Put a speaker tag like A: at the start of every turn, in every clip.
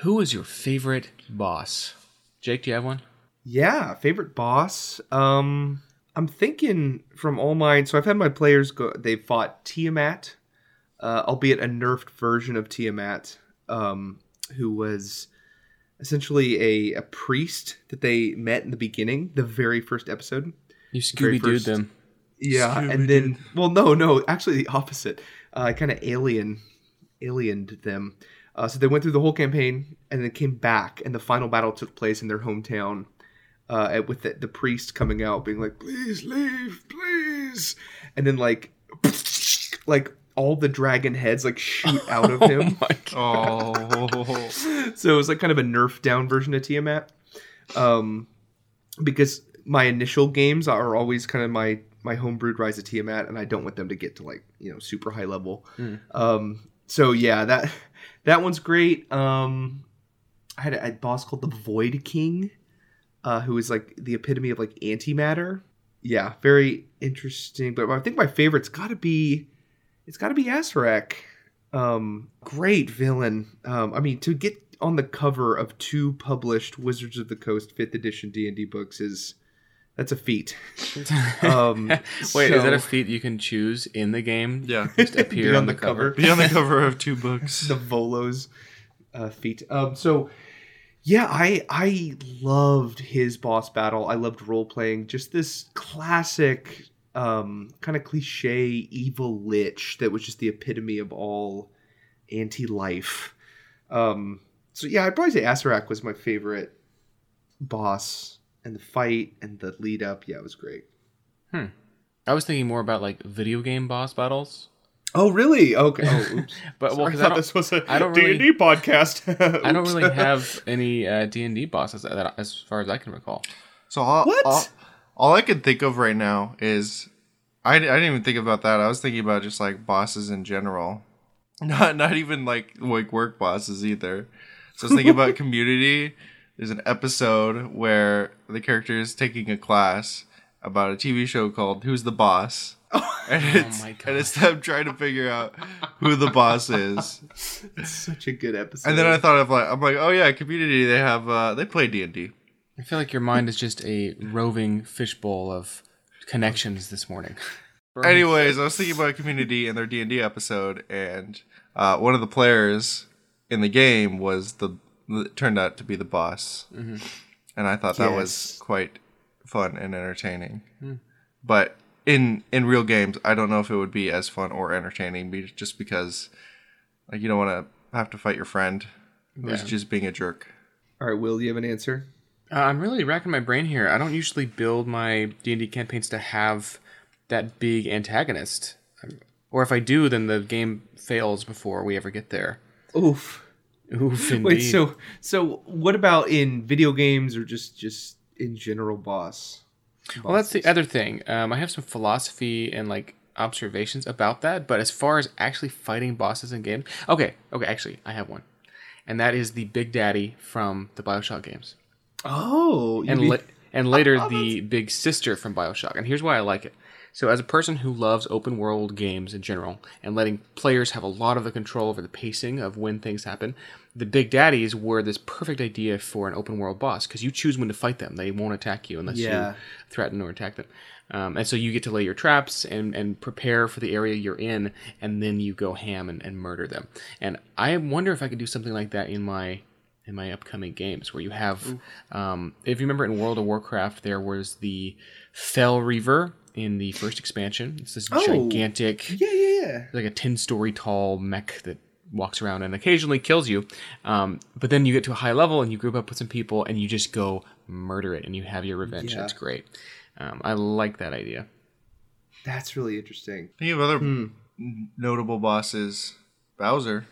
A: Who is your favorite boss? Jake, do you have one?
B: Yeah, favorite boss. Um, I'm thinking from all mine. So I've had my players go. They fought Tiamat, uh, albeit a nerfed version of Tiamat, um, who was essentially a, a priest that they met in the beginning, the very first episode.
A: You Scooby Doo
B: first-
A: them.
B: Yeah, and then well, no, no, actually the opposite. Uh, I kind of alien, aliened them. Uh, so they went through the whole campaign and then came back, and the final battle took place in their hometown. Uh, with the, the priest coming out, being like, "Please leave, please," and then like, like all the dragon heads like shoot out of him.
C: Oh,
B: so it was like kind of a nerf down version of Tiamat. Um, because my initial games are always kind of my my homebrewed Rise of Tiamat, and I don't want them to get to like you know super high level. Um, so yeah, that that one's great. Um, I had a, a boss called the Void King, uh, who is like the epitome of like antimatter. Yeah, very interesting. But I think my favorite's got to be it's got to be Acererak. Um, great villain. Um, I mean, to get on the cover of two published Wizards of the Coast fifth edition D and D books is that's a feat. Um,
A: Wait, is that a feat you can choose in the game?
C: yeah.
A: Just appear
B: Be
A: on the cover.
C: Be on the cover of two books.
B: the Volo's uh, feat. Um, so yeah, I I loved his boss battle. I loved role playing. Just this classic, um, kind of cliche evil lich that was just the epitome of all anti-life. Um, so yeah, I'd probably say Acererak was my favorite boss, and the fight and the lead up. Yeah, it was great. Hmm.
A: I was thinking more about like video game boss battles.
B: Oh really? Okay. Oh, oops.
A: But well,
B: I
A: 'cause I
B: thought
A: don't,
B: this was a
A: I don't
B: d&d podcast.
A: I don't really have any uh, D and D bosses that, as far as I can recall.
C: So all,
B: What?
C: All, all I can think of right now is I, I didn't even think about that. I was thinking about just like bosses in general, not not even like like work bosses either. So I was thinking about Community. There's an episode where the character is taking a class about a TV show called Who's the Boss. And it's,
A: my
C: and it's them trying to figure out who the boss is.
B: It's such a good episode.
C: And then I thought of like I'm like, oh yeah, Community. They have uh, they play D and D.
A: I feel like your mind is just a roving fishbowl of connections this morning.
C: Anyways, I was thinking about Community and their D and D episode, and uh, one of the players in the game was the turned out to be the boss, and I thought that was quite fun and entertaining. But in in real games, I don't know if it would be as fun or entertaining, just because like you don't want to have to fight your friend who's
A: Yeah.
C: just being a jerk.
B: All right, Will, do you have an answer?
A: Uh, I'm really racking my brain here. I don't usually build my D and D campaigns to have that big antagonist, or if I do, then the game fails before we ever get there.
B: Oof.
A: Oof, indeed.
B: Wait, so so what about in video games or just just in general boss?
A: Well, that's the other thing. Um, I have some philosophy and like observations about that, but as far as actually fighting bosses in games, okay, okay, actually, I have one, and that is the Big Daddy from the Bioshock games,
B: Oh,
A: and la- and later the Big Sister from Bioshock. And here's why I like it. So, as a person who loves open world games in general and letting players have a lot of the control over the pacing of when things happen, the Big Daddies were this perfect idea for an open world boss because you choose when to fight them. They won't attack you unless
B: Yeah.
A: you threaten or attack them. Um, and so you get to lay your traps and, and prepare for the area you're in, and then you go ham and, and murder them. And I wonder if I could do something like that in my in my upcoming games, where you have, um, if you remember in World of Warcraft, there was the Fel Reaver in the first expansion. It's this
B: Oh.
A: gigantic,
B: yeah, yeah, yeah.
A: like a 10 story tall mech that walks around and occasionally kills you. Um, but then you get to a high level and you group up with some people and you just go murder it and you have your revenge.
B: Yeah.
A: That's great. Um, I like that idea.
B: That's really interesting.
C: Thinking of other
B: Hmm.
C: notable bosses, Bowser.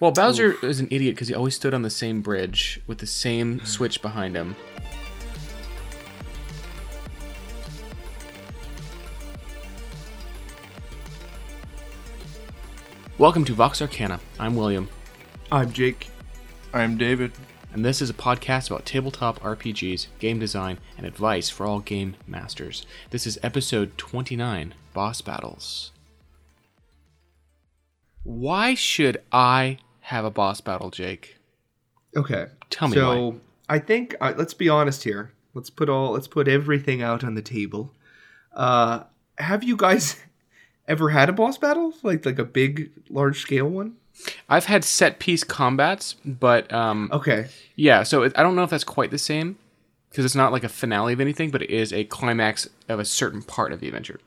A: Well, Bowser is an idiot because he always stood on the same bridge with the same switch behind him. Welcome to Vox Arcana. I'm William,
B: I'm Jake.
C: I'm David.
A: and this is a podcast about tabletop RPGs, game design, and advice for all game masters. This is episode 29 Boss Battles. Why should I have a boss battle, Jake?
B: Okay.
A: Tell me
B: so
A: why.
B: I think uh, let's be honest here. Let's put all let's put everything out on the table. Uh, have you guys ever had a boss battle like like a big large scale one?
A: I've had set piece combats, but um,
B: Okay.
A: yeah. So it, I don't know if that's quite the same because it's not like a finale of anything, but it is a climax of a certain part of the adventure.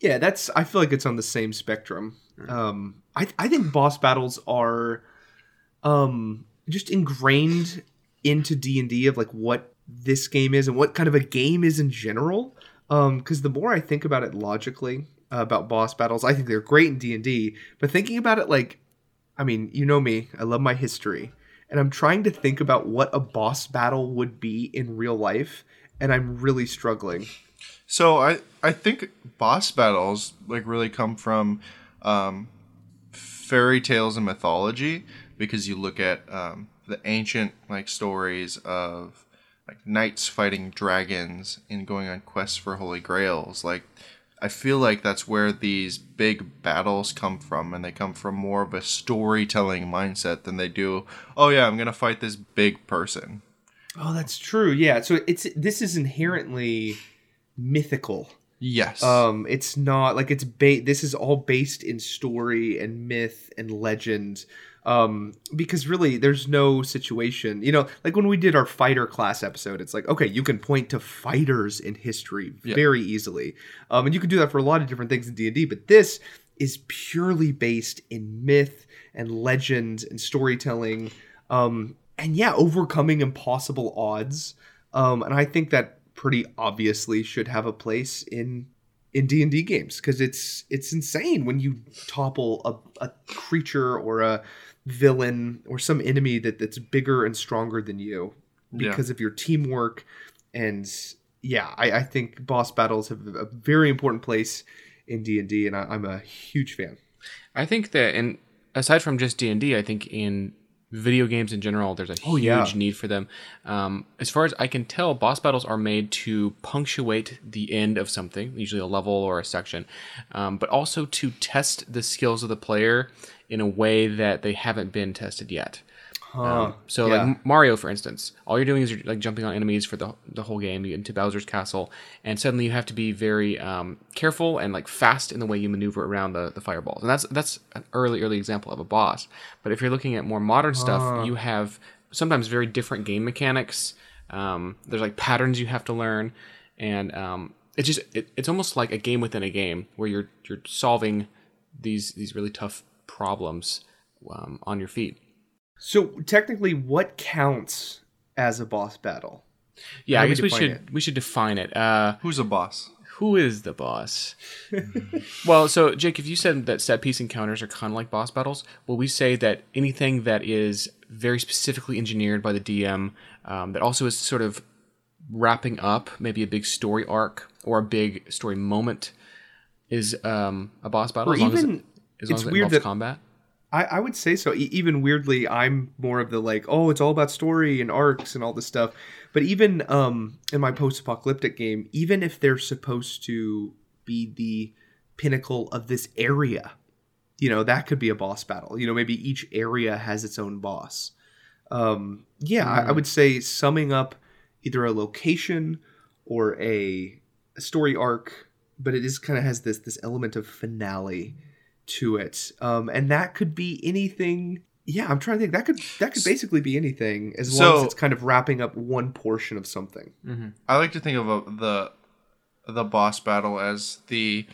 B: Yeah, that's. I feel like it's on the same spectrum. Um, I I think boss battles are, um, just ingrained into D and D of like what this game is and what kind of a game is in general. Um, because the more I think about it logically uh, about boss battles, I think they're great in D and D. But thinking about it like, I mean, you know me, I love my history, and I'm trying to think about what a boss battle would be in real life, and I'm really struggling.
C: So I I think boss battles like really come from um, fairy tales and mythology because you look at um, the ancient like stories of like knights fighting dragons and going on quests for holy grails. Like I feel like that's where these big battles come from, and they come from more of a storytelling mindset than they do. Oh yeah, I'm gonna fight this big person.
B: Oh, that's true. Yeah. So it's this is inherently mythical.
C: Yes.
B: Um, it's not like it's ba- This is all based in story and myth and legend. Um, because really, there's no situation. You know, like when we did our fighter class episode, it's like okay, you can point to fighters in history
C: Yeah.
B: very easily. Um, and you can do that for a lot of different things in D and D. But this is purely based in myth and legend and storytelling. Um, and yeah, overcoming impossible odds. Um, and I think that pretty obviously should have a place in in D and D games because it's it's insane when you topple a, a creature or a villain or some enemy that that's bigger and stronger than you
C: Yeah.
B: because of your teamwork and yeah I, I think boss battles have a very important place in d&d and I, i'm a huge fan
A: I think that, and aside from just d&d I think in video games in general, there's a
B: Oh,
A: huge
B: yeah.
A: need for them. Um, as far as I can tell, boss battles are made to punctuate the end of something, usually a level or a section, um, but also to test the skills of the player in a way that they haven't been tested yet. Um, so
B: yeah.
A: like Mario, for instance, all you're doing is you're like jumping on enemies for the, the whole game. You get into Bowser's castle, and suddenly you have to be very um, careful and like fast in the way you maneuver around the, the fireballs. And that's that's an early early example of a boss. But if you're looking at more modern stuff, you have sometimes very different game mechanics. Um, there's like patterns you have to learn, and um, it's just it, it's almost like a game within a game where you're you're solving these these really tough problems um, on your feet.
B: so technically what counts as a boss battle
A: Yeah,
B: How
A: I guess we should
B: it?
A: we should define it. Uh,
C: Who's a boss?
A: who is the boss? well, so Jake, if you said that set piece encounters are kind of like boss battles, well, we say that anything that is very specifically engineered by the DM, um, that also is sort of wrapping up maybe a big story arc or a big story moment, is um, a boss battle.
B: Or
A: as long as
B: even-
A: it, as long
B: it's
A: as it
B: weird that-
A: combat.
B: I, I would say so. E- even weirdly, I'm more of the like, oh, it's all about story and arcs and all this stuff. But even um, in my post-apocalyptic game, even if they're supposed to be the pinnacle of this area, you know, that could be a boss battle. You know, maybe each area has its own boss. Um, yeah, I, I would say summing up either a location or a, a story arc, but it is kind of has this this element of finale to it. Um and that could be anything. Yeah i'm trying to think. That could that could basically be anything as long as it's kind of wrapping up one portion of something.
C: I like to think of a, the the boss battle as the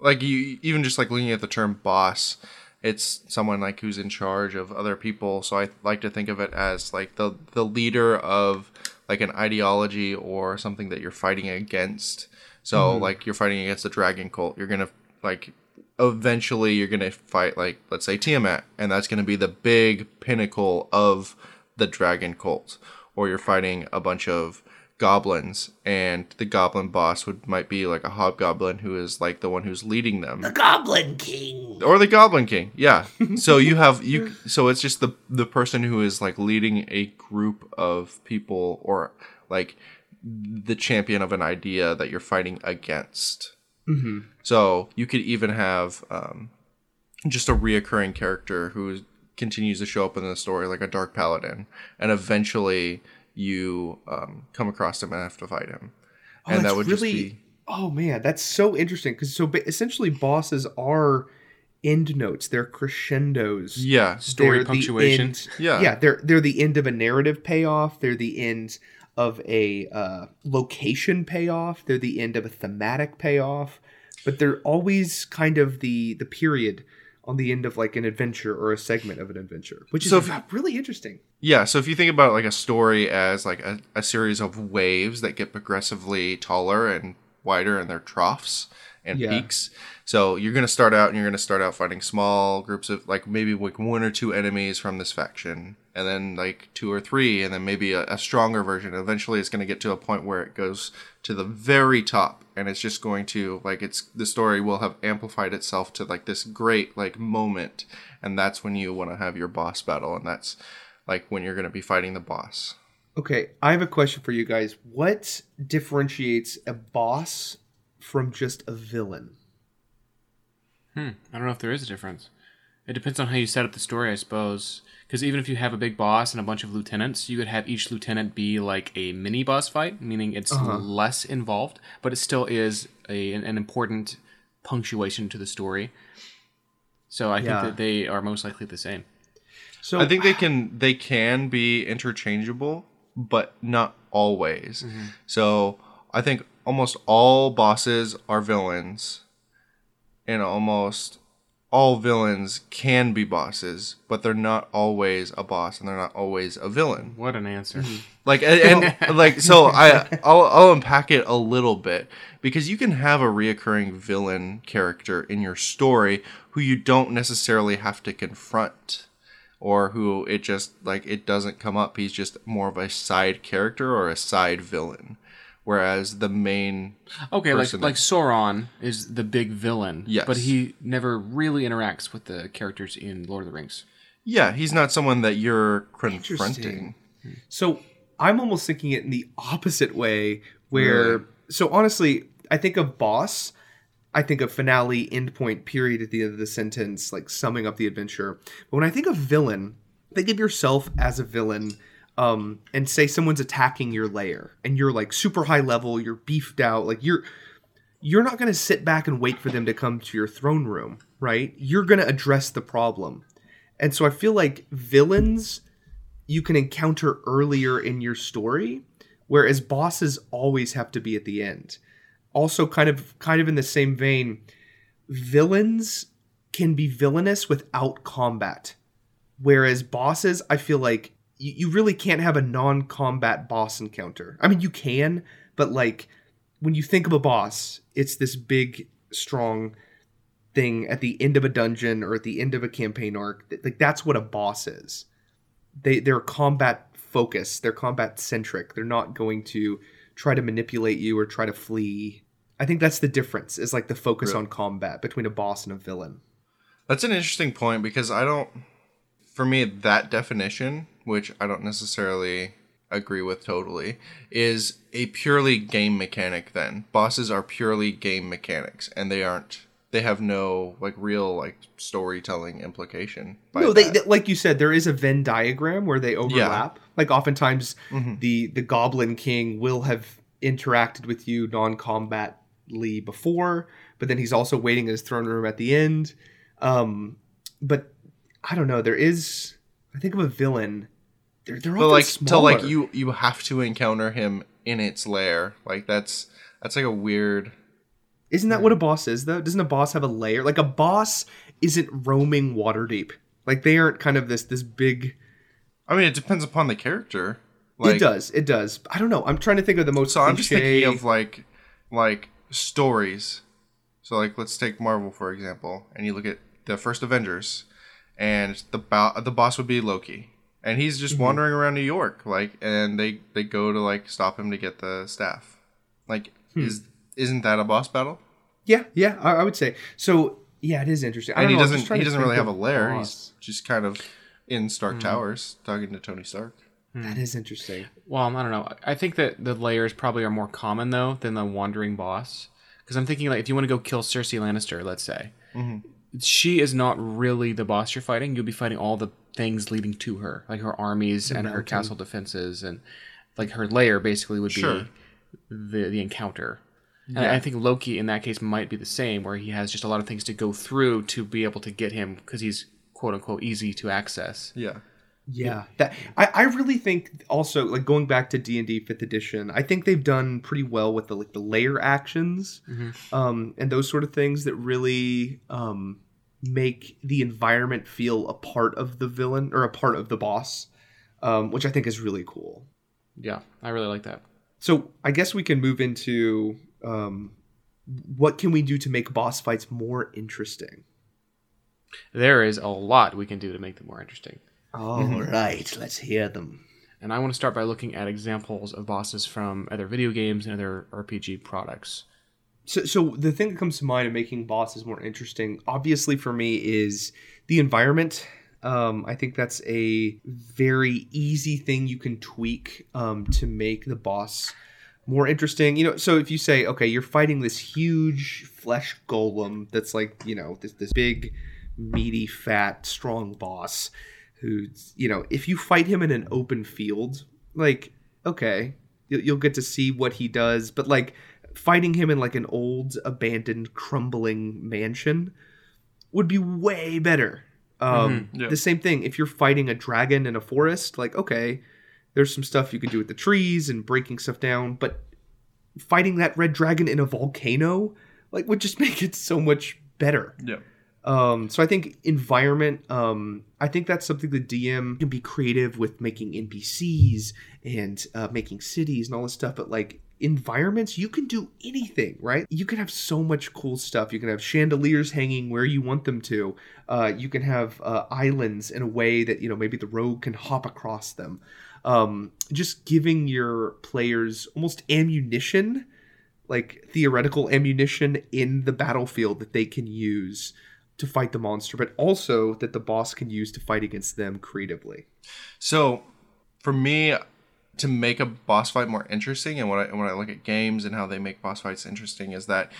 C: like you even just like looking at the term boss it's someone like who's in charge of other people. So i like to think of it as like the the leader of like an ideology or something that you're fighting against. So like you're fighting against the dragon cult. You're gonna like eventually you're gonna fight like let's say tiamat and that's gonna be the big pinnacle of the dragon cult or you're fighting a bunch of goblins and the goblin boss would might be like a hobgoblin who is like the one who's leading them.
B: The goblin king!
C: Or the goblin king yeah. So you have you so it's just the the person who is like leading a group of people or like the champion of an idea that you're fighting against so you could even have um, just a reoccurring character who continues to show up in the story, like a dark paladin, and eventually you um, come across him and have to fight him,
B: Oh,
C: and that would
B: really-
C: just be
B: Oh man, that's so interesting because so essentially bosses are end notes. They're crescendos.
C: yeah,
A: Story
B: They're
A: punctuation.
C: Yeah.
B: yeah. They're they're the end of a narrative payoff. They're the end of a uh, location payoff. They're the end of a thematic payoff. But they're always kind of the the period on the end of like an adventure or a segment of an adventure, which is
C: So if-
B: really interesting.
C: Yeah, so if you think about like a story as like a, a series of waves that get progressively taller and wider in their troughs and
B: Yeah.
C: peaks. So you're gonna start out and you're gonna start out fighting small groups of like maybe like one or two enemies from this faction, and then like two or three, and then maybe a, a stronger version. Eventually, it's gonna get to a point where it goes to the very top, and it's just going to like it's the story will have amplified itself to like this great like moment, and that's when you want to have your boss battle, and that's like when you're gonna be fighting the boss.
B: Okay, I have a question for you guys. What differentiates a boss from just a villain?
A: Hmm. I don't know if there is a difference. It depends on how you set up the story, I suppose. Because even if you have a big boss and a bunch of lieutenants, you could have each lieutenant be like a mini boss fight, meaning it's uh-huh. less involved, but it still is a, an, an important punctuation to the story. So I
B: Yeah.
A: think that they are most likely the same.
B: So
C: I think they can they can be interchangeable, but not always. Mm-hmm. So I think almost all bosses are villains, and almost all villains can be bosses, but they're not always a boss, and they're not always a villain.
A: What an answer. Hmm.
C: Like and, and like so I I'll, I'll unpack it a little bit because you can have a reoccurring villain character in your story who you don't necessarily have to confront or who it just like it doesn't come up he's just more of a side character or a side villain whereas the main
A: Okay, like
C: person
A: like Sauron is the big villain,
C: Yes.
A: but he never really interacts with the characters in Lord of the Rings.
C: yeah he's not someone that you're confronting
B: So I'm almost thinking it in the opposite way, where
C: Really?
B: so honestly, I think of boss, I think of finale, endpoint, period at the end of the sentence, like summing up the adventure. But when I think of villain, think of yourself as a villain. Um, and say someone's attacking your lair and you're like super high level, you're beefed out, like you're you're not going to sit back and wait for them to come to your throne room, right? You're going to address the problem. And so I feel like villains you can encounter earlier in your story, whereas bosses always have to be at the end. Also, kind of kind of in the same vein, villains can be villainous without combat. Whereas bosses, I feel like you, you really can't have a non-combat boss encounter. I mean you can, but like when you think of a boss, it's this big, strong thing at the end of a dungeon or at the end of a campaign arc. Like that's what a boss is they they're combat focused they're combat centric they're not going to try to manipulate you or try to flee i think that's the difference is like the focus
C: Really?
B: on combat between a boss and a villain
C: That's an interesting point because I don't, for me, that definition, which I don't necessarily agree with totally, is a purely game mechanic. Then bosses are purely game mechanics, and they aren't. They have no like real like storytelling implication.
B: No they, they- like you said there is a venn diagram where they overlap like oftentimes
C: Mhm.
B: the the goblin king will have interacted with you non-combatly before but then he's also waiting in his throne room at the end um but i don't know there is i think of a villain they're, they're
C: but like to like you you have to encounter him in its lair. Like that's that's like a weird.
B: Isn't that what a hmm. boss is though? Doesn't a boss have a lair? Like a boss isn't roaming Waterdeep. Like they aren't kind of this this big
C: I mean, it depends upon the character. Like,
B: it does. It does. I don't know. I'm trying to think of the most
C: So I'm just
B: cliche-
C: thinking of like like stories. So like let's take Marvel for example, and you look at the first Avengers, and the bo- the boss would be Loki, and he's just mm-hmm. wandering around New York, like, and they they go to like stop him to get the staff. Like, hmm. is isn't that a boss battle?
B: Yeah, yeah, I, I would say. So yeah, it is interesting. I
C: And
B: don't
C: he
B: know,
C: doesn't he doesn't really have a lair.
B: boss.
C: He's just kind of in Stark hmm. Towers talking to Tony Stark. Hmm.
B: That is interesting.
A: Well, I don't know. I think that the lairs probably are more common though than the wandering boss. Because I'm thinking like if you want to go kill Cersei Lannister, let's say,
C: Mhm.
A: She is not really the boss you're fighting. You'll be fighting all the things leading to her, like her armies and her castle defenses, and like her lair basically would
C: Sure.
A: be the the encounter. And I think Loki in that case might be the same, where he has just a lot of things to go through to be able to get him because he's quote unquote easy to access.
C: Yeah.
B: Yeah, that I, I really think also like going back to D and D Fifth Edition, I think they've done pretty well with the like the lair actions, um, and those sort of things that really um, make the environment feel a part of the villain or a part of the boss, um, which I think is really cool.
A: Yeah, I really like that.
B: So I guess we can move into um, what can we do to make boss fights more interesting.
A: There is a lot we can do to make them more interesting.
B: All right, let's hear them.
A: And I want to start by looking at examples of bosses from other video games and other RPG products.
B: So, so the thing that comes to mind in making bosses more interesting, obviously for me, is the environment. Um, I think that's a very easy thing you can tweak um, to make the boss more interesting. You know, so if you say, okay, you're fighting this huge flesh golem that's like, you know, this this big, meaty, fat, strong boss, who's, you know, if you fight him in an open field, like, okay, you'll, you'll get to see what he does, but like fighting him in like an old, abandoned, crumbling mansion would be way better. Um,
C: yeah.
B: The same thing if you're fighting a dragon in a forest, like okay, there's some stuff you can do with the trees and breaking stuff down, but fighting that red dragon in a volcano like would just make it so much better.
C: Yeah.
B: Um, so I think environment. Um, I think that's something the DM can be creative with making NPCs and uh, making cities and all this stuff. But like environments, you can do anything, right? You can have so much cool stuff. You can have chandeliers hanging where you want them to. Uh, you can have uh, islands in a way that you know maybe the rogue can hop across them. Um, just giving your players almost ammunition like theoretical ammunition in the battlefield that they can use to fight the monster, but also that the boss can use to fight against them creatively.
C: So, for me, to make a boss fight more interesting, and when I when I look at games and how they make boss fights interesting, is that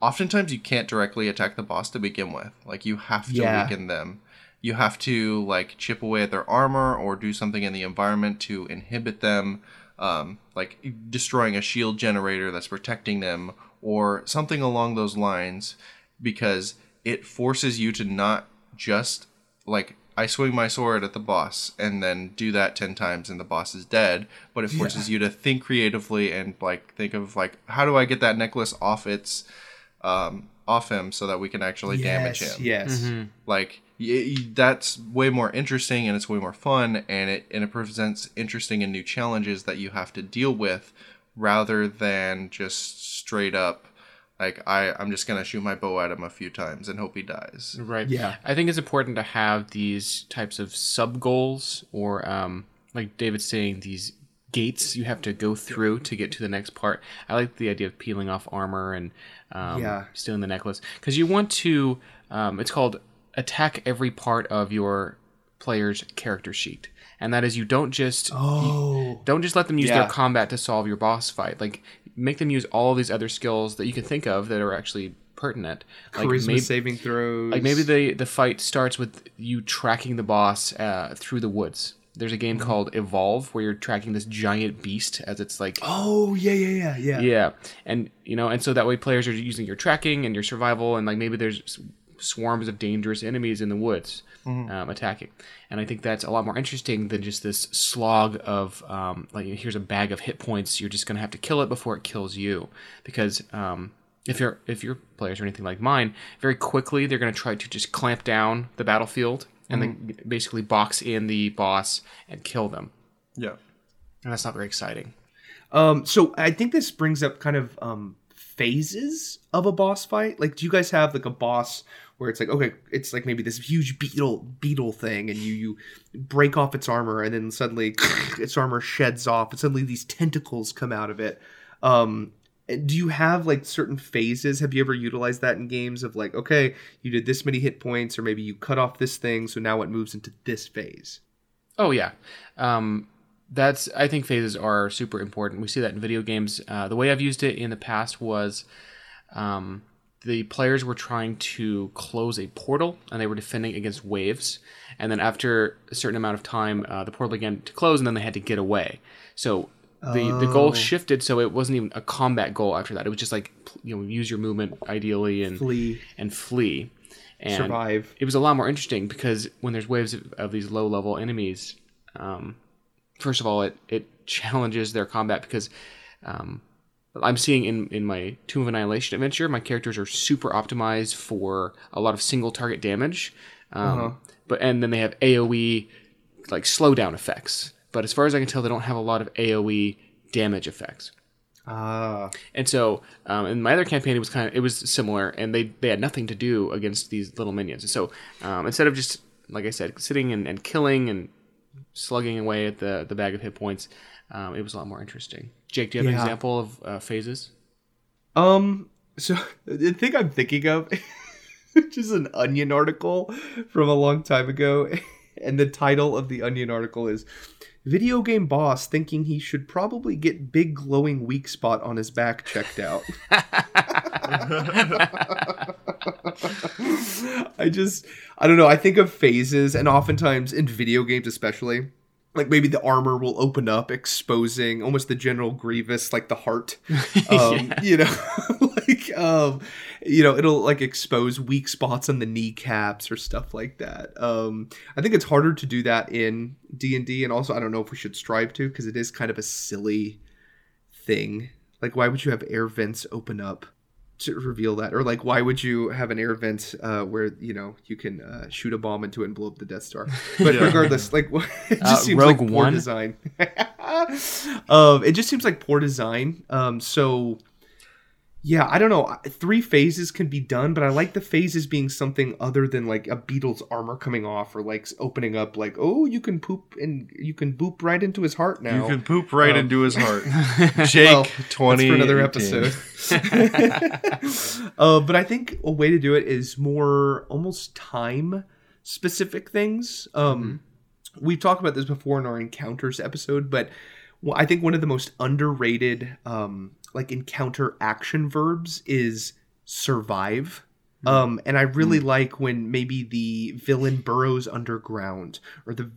C: oftentimes you can't directly attack the boss to begin with. Like you have to
B: Yeah.
C: weaken them. You have to like chip away at their armor or do something in the environment to inhibit them, um, like destroying a shield generator that's protecting them or something along those lines, because it forces you to not just like I swing my sword at the boss and then do that 10 times and the boss is dead, but it forces you to think creatively and like think of like how do I get that necklace off its um off him so that we can actually damage him.
B: Yes.
C: Like y- y- that's way more interesting and it's way more fun and it and it presents interesting and new challenges that you have to deal with rather than just straight up like I I'm just going to shoot my bow at him a few times and hope he dies.
A: Right.
B: Yeah.
A: I think it's important to have these types of sub goals, or um, like David's saying, these gates you have to go through to get to the next part. I like the idea of peeling off armor and um,
B: Yeah.
A: stealing the necklace because you want to. Um, it's called attack every part of your player's character sheet, and that is you don't just
B: Oh.
A: don't just let them use
B: Yeah.
A: their combat to solve your boss fight. Like make them use all these other skills that you can think of that are actually pertinent. Like
B: Charisma
A: maybe-
B: saving throws.
A: like maybe the the fight starts with you tracking the boss uh, through the woods. There's a game called Evolve where you're tracking this giant beast as it's like
B: Oh yeah, yeah, yeah, yeah.
A: yeah, and you know, and so that way players are using your tracking and your survival, and like maybe there's swarms of dangerous enemies in the woods um, attacking, and I think that's a lot more interesting than just this slog of um, like here's a bag of hit points. You're just gonna have to kill it before it kills you, because um, if your if your players are anything like mine, very quickly they're gonna try to just clamp down the battlefield and then basically box in the boss and kill them,
C: Yeah.
A: and that's not very exciting.
B: Um, so I think this brings up kind of um phases of a boss fight. Like, do you guys have like a boss where it's like, okay, it's like maybe this huge beetle beetle thing, and you you break off its armor, and then suddenly its armor sheds off, and suddenly these tentacles come out of it. Um, do you have like certain phases? Have you ever utilized that in games of like, okay, you did this many hit points, or maybe you cut off this thing, so now it moves into this phase?
A: Oh yeah, um, that's. I think phases are super important. We see that in video games. Uh, the way I've used it in the past was um, the players were trying to close a portal and they were defending against waves. And then after a certain amount of time, uh, the portal began to close and then they had to get away. So the, the goal
B: Oh.
A: shifted so it wasn't even a combat goal after that. It was just like, you know, use your movement ideally and
B: Flee,
A: and flee. And
B: survive.
A: it was a lot more interesting because when there's waves of, of these low level enemies, um, first of all, it, it challenges their combat because um, I'm seeing in, in my Tomb of Annihilation adventure, my characters are super optimized for a lot of single target damage. Um,
B: Uh-huh.
A: But and then they have AOE like slowdown effects. But as far as I can tell, they don't have a lot of AOE damage effects.
B: Ah,
A: And so, um, in my other campaign, it was kind of it was similar, and they they had nothing to do against these little minions. And so, um, instead of just like I said, sitting and, and killing and slugging away at the the bag of hit points, um, it was a lot more interesting. Jake, do you have an example of uh, phases?
B: Um, so the thing I'm thinking of, which is an Onion article from a long time ago, and the title of the Onion article is "Video Game Boss Thinking He Should Probably Get Big Glowing Weak Spot on His Back Checked Out." I just, I don't know. I think of phases, and oftentimes in video games, especially, like maybe the armor will open up, exposing almost the general grievous, like the heart. Um, You know, like, um, you know, it'll like expose weak spots on the kneecaps or stuff like that. Um, I think it's harder to do that in D and D, and also I don't know if we should strive to because it is kind of a silly thing. Like, why would you have air vents open up? To reveal that or like why would you have an air vent uh, where you know you can uh, shoot a bomb into it and blow up the death star but
C: Yeah.
B: regardless like it just
A: Uh,
B: seems
A: Rogue
B: like poor
A: One?
B: design um it just seems like poor design um so yeah i don't know three phases can be done but i like the phases being something other than like a beetle's armor coming off or like opening up like oh you can poop and you can boop right into his heart now
C: You can poop right
B: Um,
C: into his heart. Jake,
B: Well,
C: twenty.
B: that's for another episode. uh, but I think a way to do it is more almost time specific things. Um, We've talked about this before in our encounters episode, but well, I think one of the most underrated um, like encounter action verbs is survive. Um, and I really like when maybe the villain burrows underground or the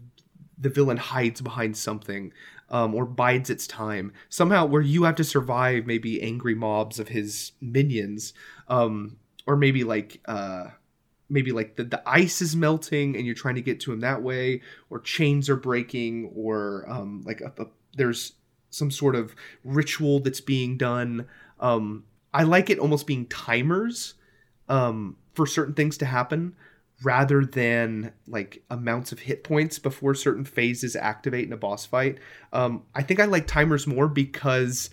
B: the villain hides behind something um, or bides its time. Somehow where you have to survive maybe angry mobs of his minions um, or maybe like uh, maybe like the, the ice is melting and you're trying to get to him that way or chains are breaking or um, like a, a, there's some sort of ritual that's being done um, i like it almost being timers um, for certain things to happen rather than like amounts of hit points before certain phases activate in a boss fight. Um, I think I like timers more because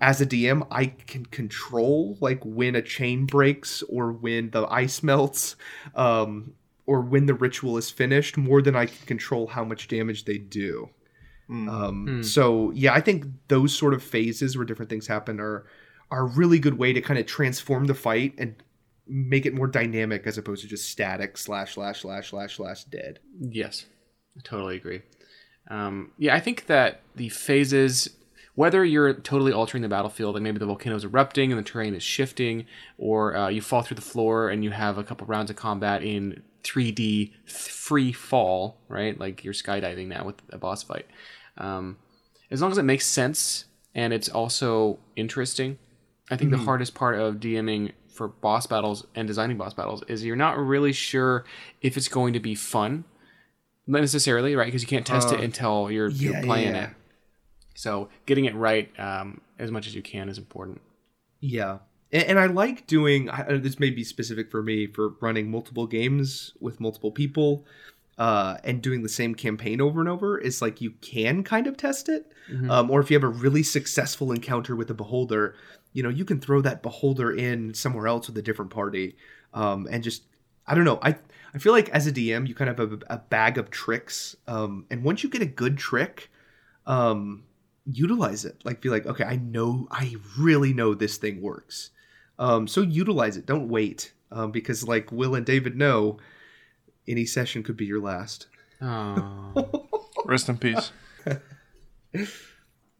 B: as a DM, I can control like when a chain breaks or when the ice melts, um, or when the ritual is finished, more than I can control how much damage they do.
C: Mm.
B: Um,
A: Hmm.
B: So yeah, I think those sort of phases where different things happen are are a really good way to kind of transform the fight and make it more dynamic as opposed to just static slash slash slash slash slash dead.
A: Yes, I totally agree. Um, yeah, I think that the phases, whether you're totally altering the battlefield, like maybe the volcano is erupting and the terrain is shifting, or uh, you fall through the floor and you have a couple rounds of combat in 3D th- free fall, right? Like you're skydiving now with a boss fight. Um, as long as it makes sense and it's also interesting, I think the hardest part of DMing for boss battles and designing boss battles is you're not really sure if it's going to be fun not necessarily right? Because you can't test it
B: Uh,
A: until you're,
B: yeah,
A: you're playing
B: yeah.
A: it. So getting it right um, as much as you can is important.
B: Yeah. And, and I like doing I, this may be specific for me for running multiple games with multiple people uh, and doing the same campaign over and over is like you can kind of test it.
A: Mhm.
B: Um, or if you have a really successful encounter with a beholder, you know, you can throw that beholder in somewhere else with a different party. Um, and just, I don't know. I, I feel like as a DM, you kind of have a, a bag of tricks. Um, and once you get a good trick, um, utilize it. Like, be like, okay, I know, I really know this thing works. Um, so utilize it. Don't wait. Um, because like Will and David know, any session could be your last.
A: oh
C: Rest in peace.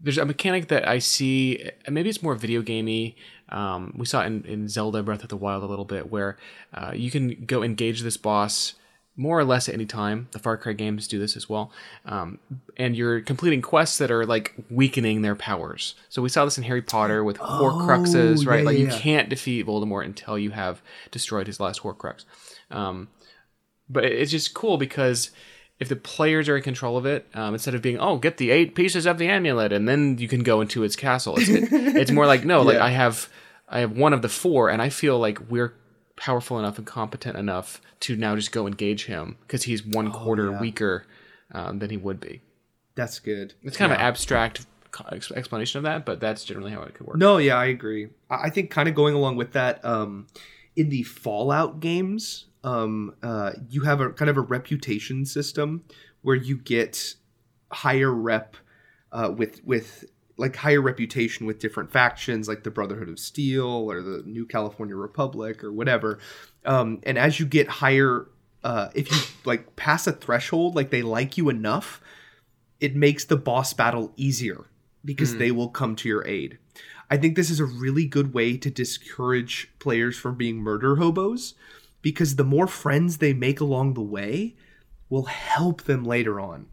A: there's a mechanic that I see. and Maybe it's more video gamey. Um, we saw it in, in Zelda Breath of the Wild a little bit, where uh, you can go engage this boss more or less at any time. The Far Cry games do this as well, um, and you're completing quests that are like weakening their powers. So we saw this in Harry Potter with Horcruxes,
B: yeah,
A: right? like
B: yeah,
A: you can't defeat Voldemort until you have destroyed his last Horcrux. Um, but it's just cool because if the players are in control of it, um, instead of being oh get the eight pieces of the amulet and then you can go into its castle, it's, it- it's more like no, like
B: Yeah.
A: I have I have one of the four, and I feel like we're powerful enough and competent enough to now just go engage him because he's one quarter
B: Oh, yeah.
A: weaker um, than he would be.
B: That's good.
A: It's kind of an abstract explanation of that, but that's generally how it could work.
B: No, yeah, I agree. I I think kind of going along with that, um, in the Fallout games, um, uh, you have a kind of a reputation system where you get higher rep uh, with with like higher reputation with different factions, like the Brotherhood of Steel or the New California Republic or whatever. Um, and as you get higher, uh, if you like pass a threshold, like they like you enough, it makes the boss battle easier because they will come to your aid. I think this is a really good way to discourage players from being murder hobos because the more friends they make along the way will help them later on.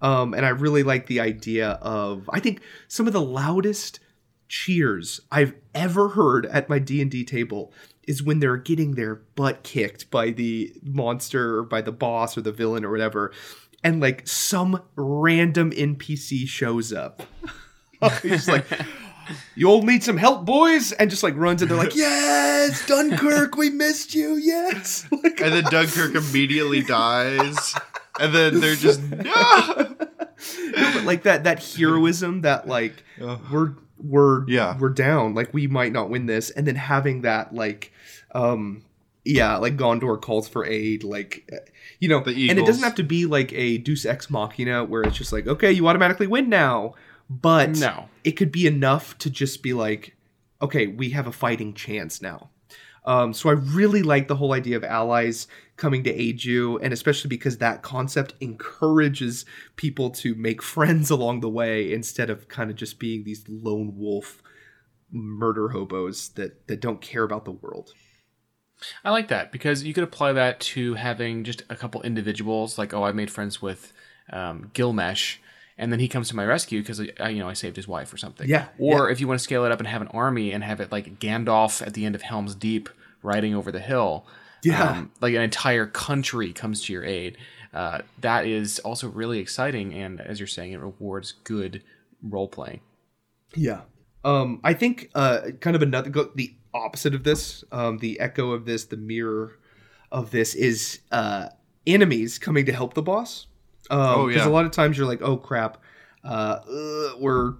B: Um, and I really like the idea of I think some of the loudest cheers I've ever heard at my D&D table is when they're getting their butt kicked by the monster or by the boss or the villain or whatever and like some random NPC shows up. He's like you all need some help, boys, and just like runs and they're like, "Yes, Dunkirk, we missed you, yes." Like,
C: And then Dunkirk immediately dies. And then they're just no!
B: but like that that heroism that like
C: Ugh.
B: we're we're
C: Yeah.
B: we're down like we might not win this and then having that like um yeah like gondor calls for aid like uh, you know
C: The
B: and it doesn't have to be like a deus ex machina where it's just like okay you automatically win now but
A: No.
B: it could be enough to just be like okay we have a fighting chance now um, so I really like the whole idea of allies coming to aid you, and especially because that concept encourages people to make friends along the way instead of kind of just being these lone wolf murder hobos that that don't care about the world.
A: I like that because you could apply that to having just a couple individuals, like oh, I made friends with um, Gilmesh, and then he comes to my rescue because I, you know, I saved his wife or something.
B: Yeah,
A: Or if you want to scale it up and have an army and have it like Gandalf at the end of Helm's Deep riding over the hill.
B: Yeah.
A: um, like an entire country comes to your aid. Uh, that is also really exciting, and as you're saying, it rewards good role playing.
B: Yeah. Um, I think uh, kind of another go- the opposite of this, um, the echo of this, the mirror of this is uh, enemies coming to help the boss. Um,
C: Oh,
B: Because
C: yeah.
B: a lot of times you're like, oh crap, uh, ugh, we're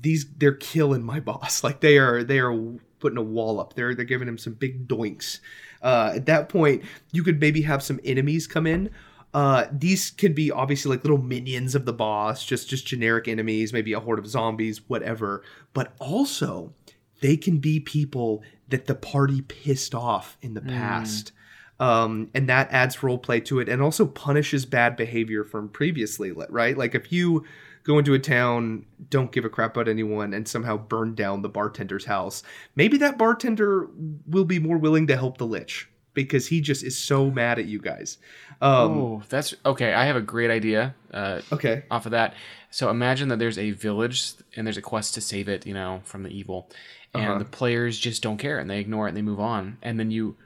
B: these they're killing my boss. Like they are they are putting a wall up. They're they're giving him some big doinks. Uh, at that point, you could maybe have some enemies come in. Uh, these could be obviously like little minions of the boss, just just generic enemies, maybe a horde of zombies, whatever. But also, they can be people that the party pissed off in the past. Um, and that adds role play to it and also punishes bad behavior from previously, right? Like if you go into a town, don't give a crap about anyone, and somehow burn down the bartender's house, maybe that bartender will be more willing to help the lich because he just is so mad at you guys. Um,
A: oh, that's okay. I have a great idea. Uh,
B: okay.
A: off of that. So imagine that there's a village and there's a quest to save it, you know, from the evil, and
B: Uh-huh.
A: the players just don't care and they ignore it and they move on. And then you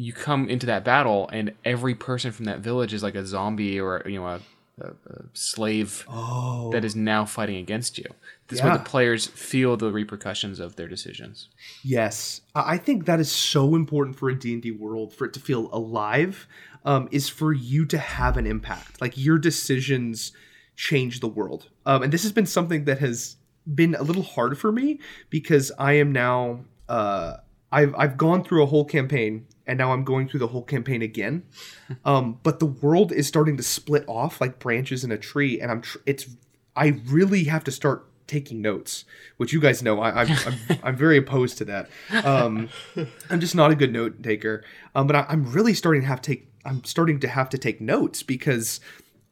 A: you come into that battle and every person from that village is like a zombie or you know a, a, a slave
B: Oh,
A: that is now fighting against you. This way
B: Yeah.
A: the players feel the repercussions of their decisions.
B: Yes, I I think that is so important for a D&D world for it to feel alive um, is for you to have an impact. Like your decisions change the world. Um, and this has been something that has been a little hard for me because I am now uh, I've I've gone through a whole campaign and now I'm going through the whole campaign again. Um, but the world is starting to split off like branches in a tree, and I'm tr- it's I really have to start taking notes, which you guys know I, I'm, I'm I'm very opposed to that. Um, I'm just not a good note taker. Um, but I, I'm really starting to have to take I'm starting to have to take notes because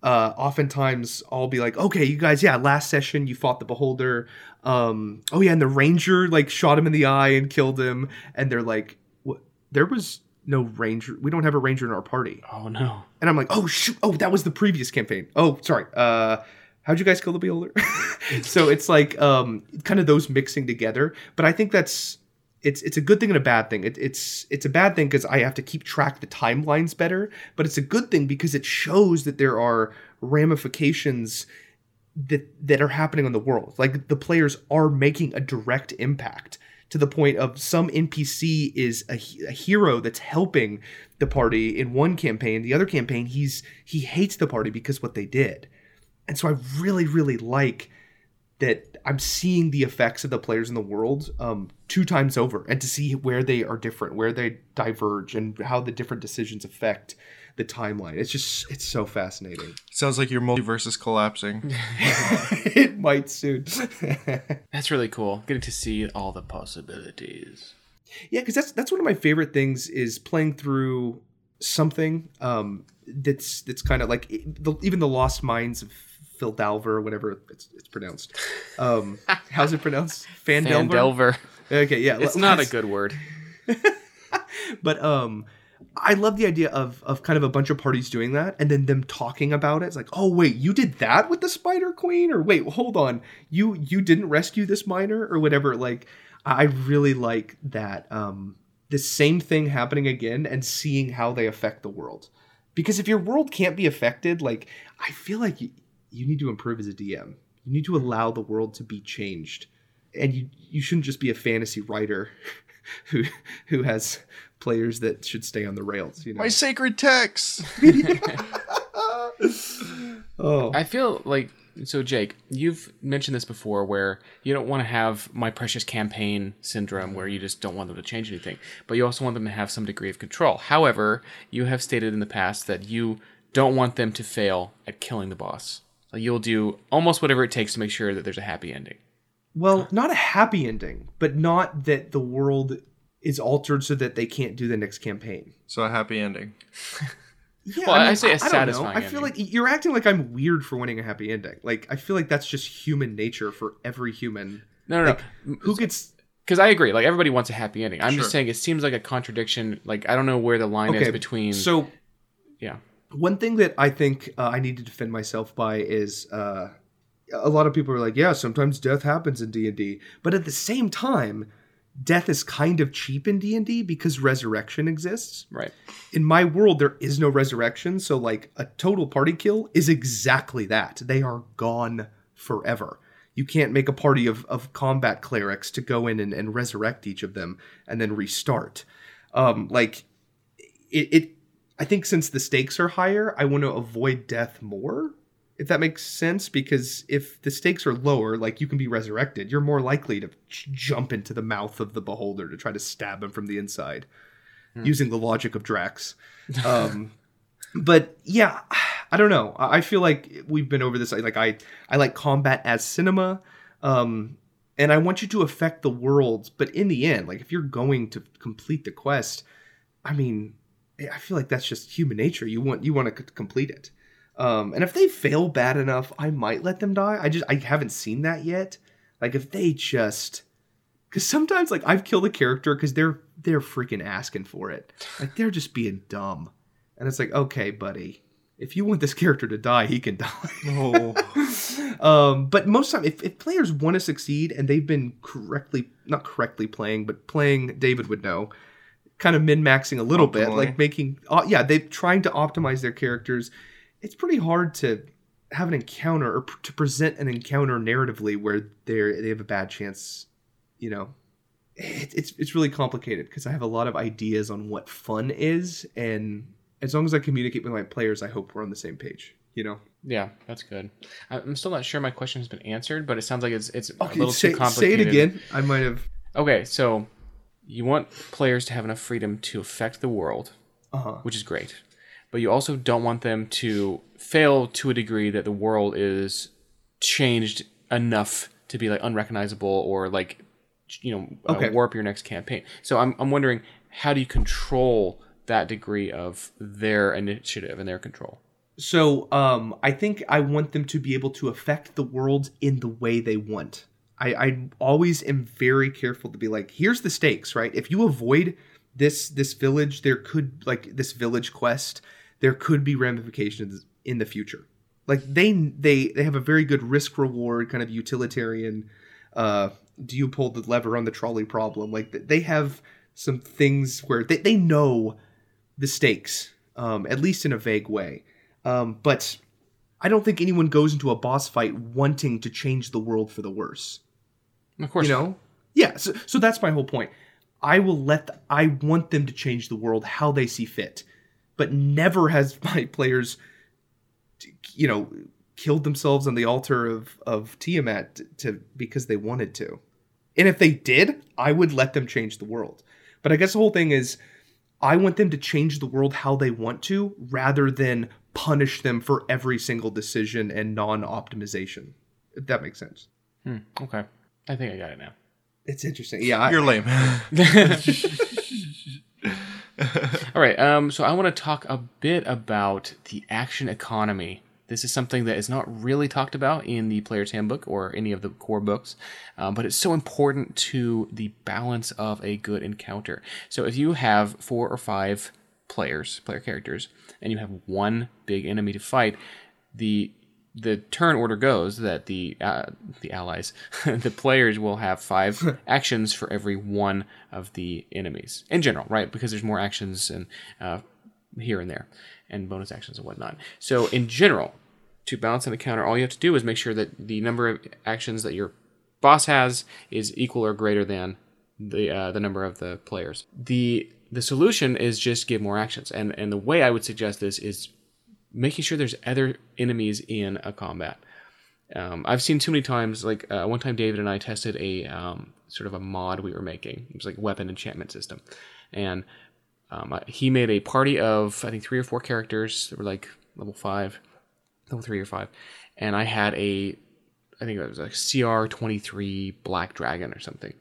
B: uh, oftentimes I'll be like, okay, you guys, yeah, last session you fought the beholder. Um, oh yeah, and the ranger like shot him in the eye and killed him, and they're like, what? There was no ranger. We don't have a ranger in our party.
A: Oh no.
B: And I'm like, oh shoot, oh that was the previous campaign. Oh sorry. Uh, how'd you guys kill the beholder? so it's like um, kind of those mixing together. But I think that's it's it's a good thing and a bad thing. It, it's it's a bad thing because I have to keep track the timelines better, but it's a good thing because it shows that there are ramifications that that are happening on the world. Like the players are making a direct impact to the point of some NPC is a, a hero that's helping the party in one campaign. The other campaign, he's he hates the party because what they did, and so I really really like that I'm seeing the effects of the players in the world um, two times over, and to see where they are different, where they diverge, and how the different decisions affect the timeline. It's just it's so fascinating.
C: Sounds like your multiverse is collapsing.
B: it might soon.
A: That's really cool. Getting to see all the possibilities.
B: yeah, because that's that's one of my favorite things is playing through something um, that's that's kind of like the, even the Lost Minds of Phandelver or whatever it's, it's pronounced. Um, how's it pronounced? Phandelver.
A: Phandelver.
B: Okay, yeah,
A: It's
B: l-
A: not a good word.
B: but um I love the idea of of kind of a bunch of parties doing that and then them talking about it. It's like, oh wait, you did that with the Spider Queen, or wait, hold on, you you didn't rescue this miner or whatever. Like, I really like that um the same thing happening again and seeing how they affect the world. Because if your world can't be affected, like I feel like you, you need to improve as a DM. You need to allow the world to be changed, and you you shouldn't just be a fantasy writer who who has players that should stay on the rails. You know.
C: My sacred text.
B: oh,
A: I feel like so Jake, you've mentioned this before where you don't want to have my precious campaign syndrome where you just don't want them to change anything, but you also want them to have some degree of control. However, you have stated in the past that you don't want them to fail at killing the boss. Like you'll do almost whatever it takes to make sure that there's a happy ending.
B: Well, not a happy ending, but not that the world is altered so that they can't do the next campaign.
C: So a happy ending.
B: Yeah,
A: Well, I say a
B: don't know.
A: satisfying
B: I feel like you're acting like I'm weird for wanting a happy ending. Like I feel like that's just human nature for every human.
A: No, no,
B: Like,
A: no.
B: who gets
A: Because I agree. Like everybody wants a happy ending. I'm
C: Sure.
A: just saying it seems like a contradiction. Like I don't know where the line
B: okay
A: is between.
B: So
A: yeah.
B: one thing that I think uh, I need to defend myself by is uh, a lot of people are like, yeah, sometimes death happens in D and D, but at the same time, death is kind of cheap in D and D because resurrection exists.
A: Right.
B: In my world, there is no resurrection, so like a total party kill is exactly that. They are gone forever. You can't make a party of, of combat clerics to go in and, and resurrect each of them and then restart. Um, like it, it I think since the stakes are higher, I want to avoid death more. If that makes sense, because if the stakes are lower, like you can be resurrected, you're more likely to j- jump into the mouth of the beholder to try to stab him from the inside, using the logic of Drax. Um, but yeah, I don't know. I I feel like we've been over this. Like I, I like combat as cinema, um, and I want you to affect the world. But in the end, like if you're going to complete the quest, I mean, I feel like that's just human nature. You want you want to c- complete it. Um, and if they fail bad enough, I might let them die. I just I haven't seen that yet. Like if they just because sometimes like I've killed a character because they're they're freaking asking for it. Like they're just being dumb, and it's like okay, buddy, if you want this character to die, he can die.
C: Oh.
B: um, but most time, if, if players want to succeed and they've been correctly, not correctly playing, but playing, David would know, kind of min maxing a little bit, like making, uh, yeah, they're trying to optimize their characters. It's pretty hard to have an encounter or pr- to present an encounter narratively where they they have a bad chance. You know, it, it's it's really complicated because I have a lot of ideas on what fun is, and as long as I communicate with my players, I hope we're on the same page. You know.
A: Yeah, that's good. I- I'm still not sure my question has been answered, but it sounds like it's it's a
B: Okay,
A: little
B: say,
A: too
B: say it again. I might have.
A: Okay, so you want players to have enough freedom to affect the world,
B: Uh huh.
A: which is great, but you also don't want them to fail to a degree that the world is changed enough to be like unrecognizable or like you know uh, warp your next campaign. So I'm I'm wondering how do you control that degree of their initiative and their control?
B: So um, I think I want them to be able to affect the world in the way they want. I, I always am very careful to be like, here's the stakes, right? If you avoid this this village, there could like this village quest, there could be ramifications in the future. Like they they they have a very good risk reward kind of utilitarian. Uh, do you pull the lever on the trolley problem? Like they have some things where they, they know the stakes, um, at least in a vague way. Um, but I don't think anyone goes into a boss fight wanting to change the world for the worse.
A: Of course,
B: You know? Yeah. So, so that's my whole point. I will let. The, I want them to change the world how they see fit, but never has my players, you know, killed themselves on the altar of of Tiamat to because they wanted to. And if they did, I would let them change the world. But I guess the whole thing is I want them to change the world how they want to rather than punish them for every single decision and non-optimization. If that makes sense.
A: Hmm, okay, I think I got it now.
B: It's interesting. Yeah, I,
C: You're lame.
A: All right. Um, so I want to talk a bit about the action economy. This is something that is not really talked about in the player's handbook or any of the core books, um, but it's so important to the balance of a good encounter. So if you have four or five players, player characters, and you have one big enemy to fight, the the turn order goes that the uh, the allies, the players will have five actions for every one of the enemies in general, right? Because there's more actions and uh, here and there, and bonus actions and whatnot. So in general, to balance an encounter, all you have to do is make sure that the number of actions that your boss has is equal or greater than the uh, the number of the players. the The solution is just give more actions, and and the way I would suggest this is making sure there's other enemies in a combat. Um, I've seen too many times, like uh, one time David and I tested a um, sort of a mod we were making. It was like a weapon enchantment system, and um, he made a party of I think three or four characters that were like level five, level three or five, and I had a I think it was like CR twenty three Black Dragon or something,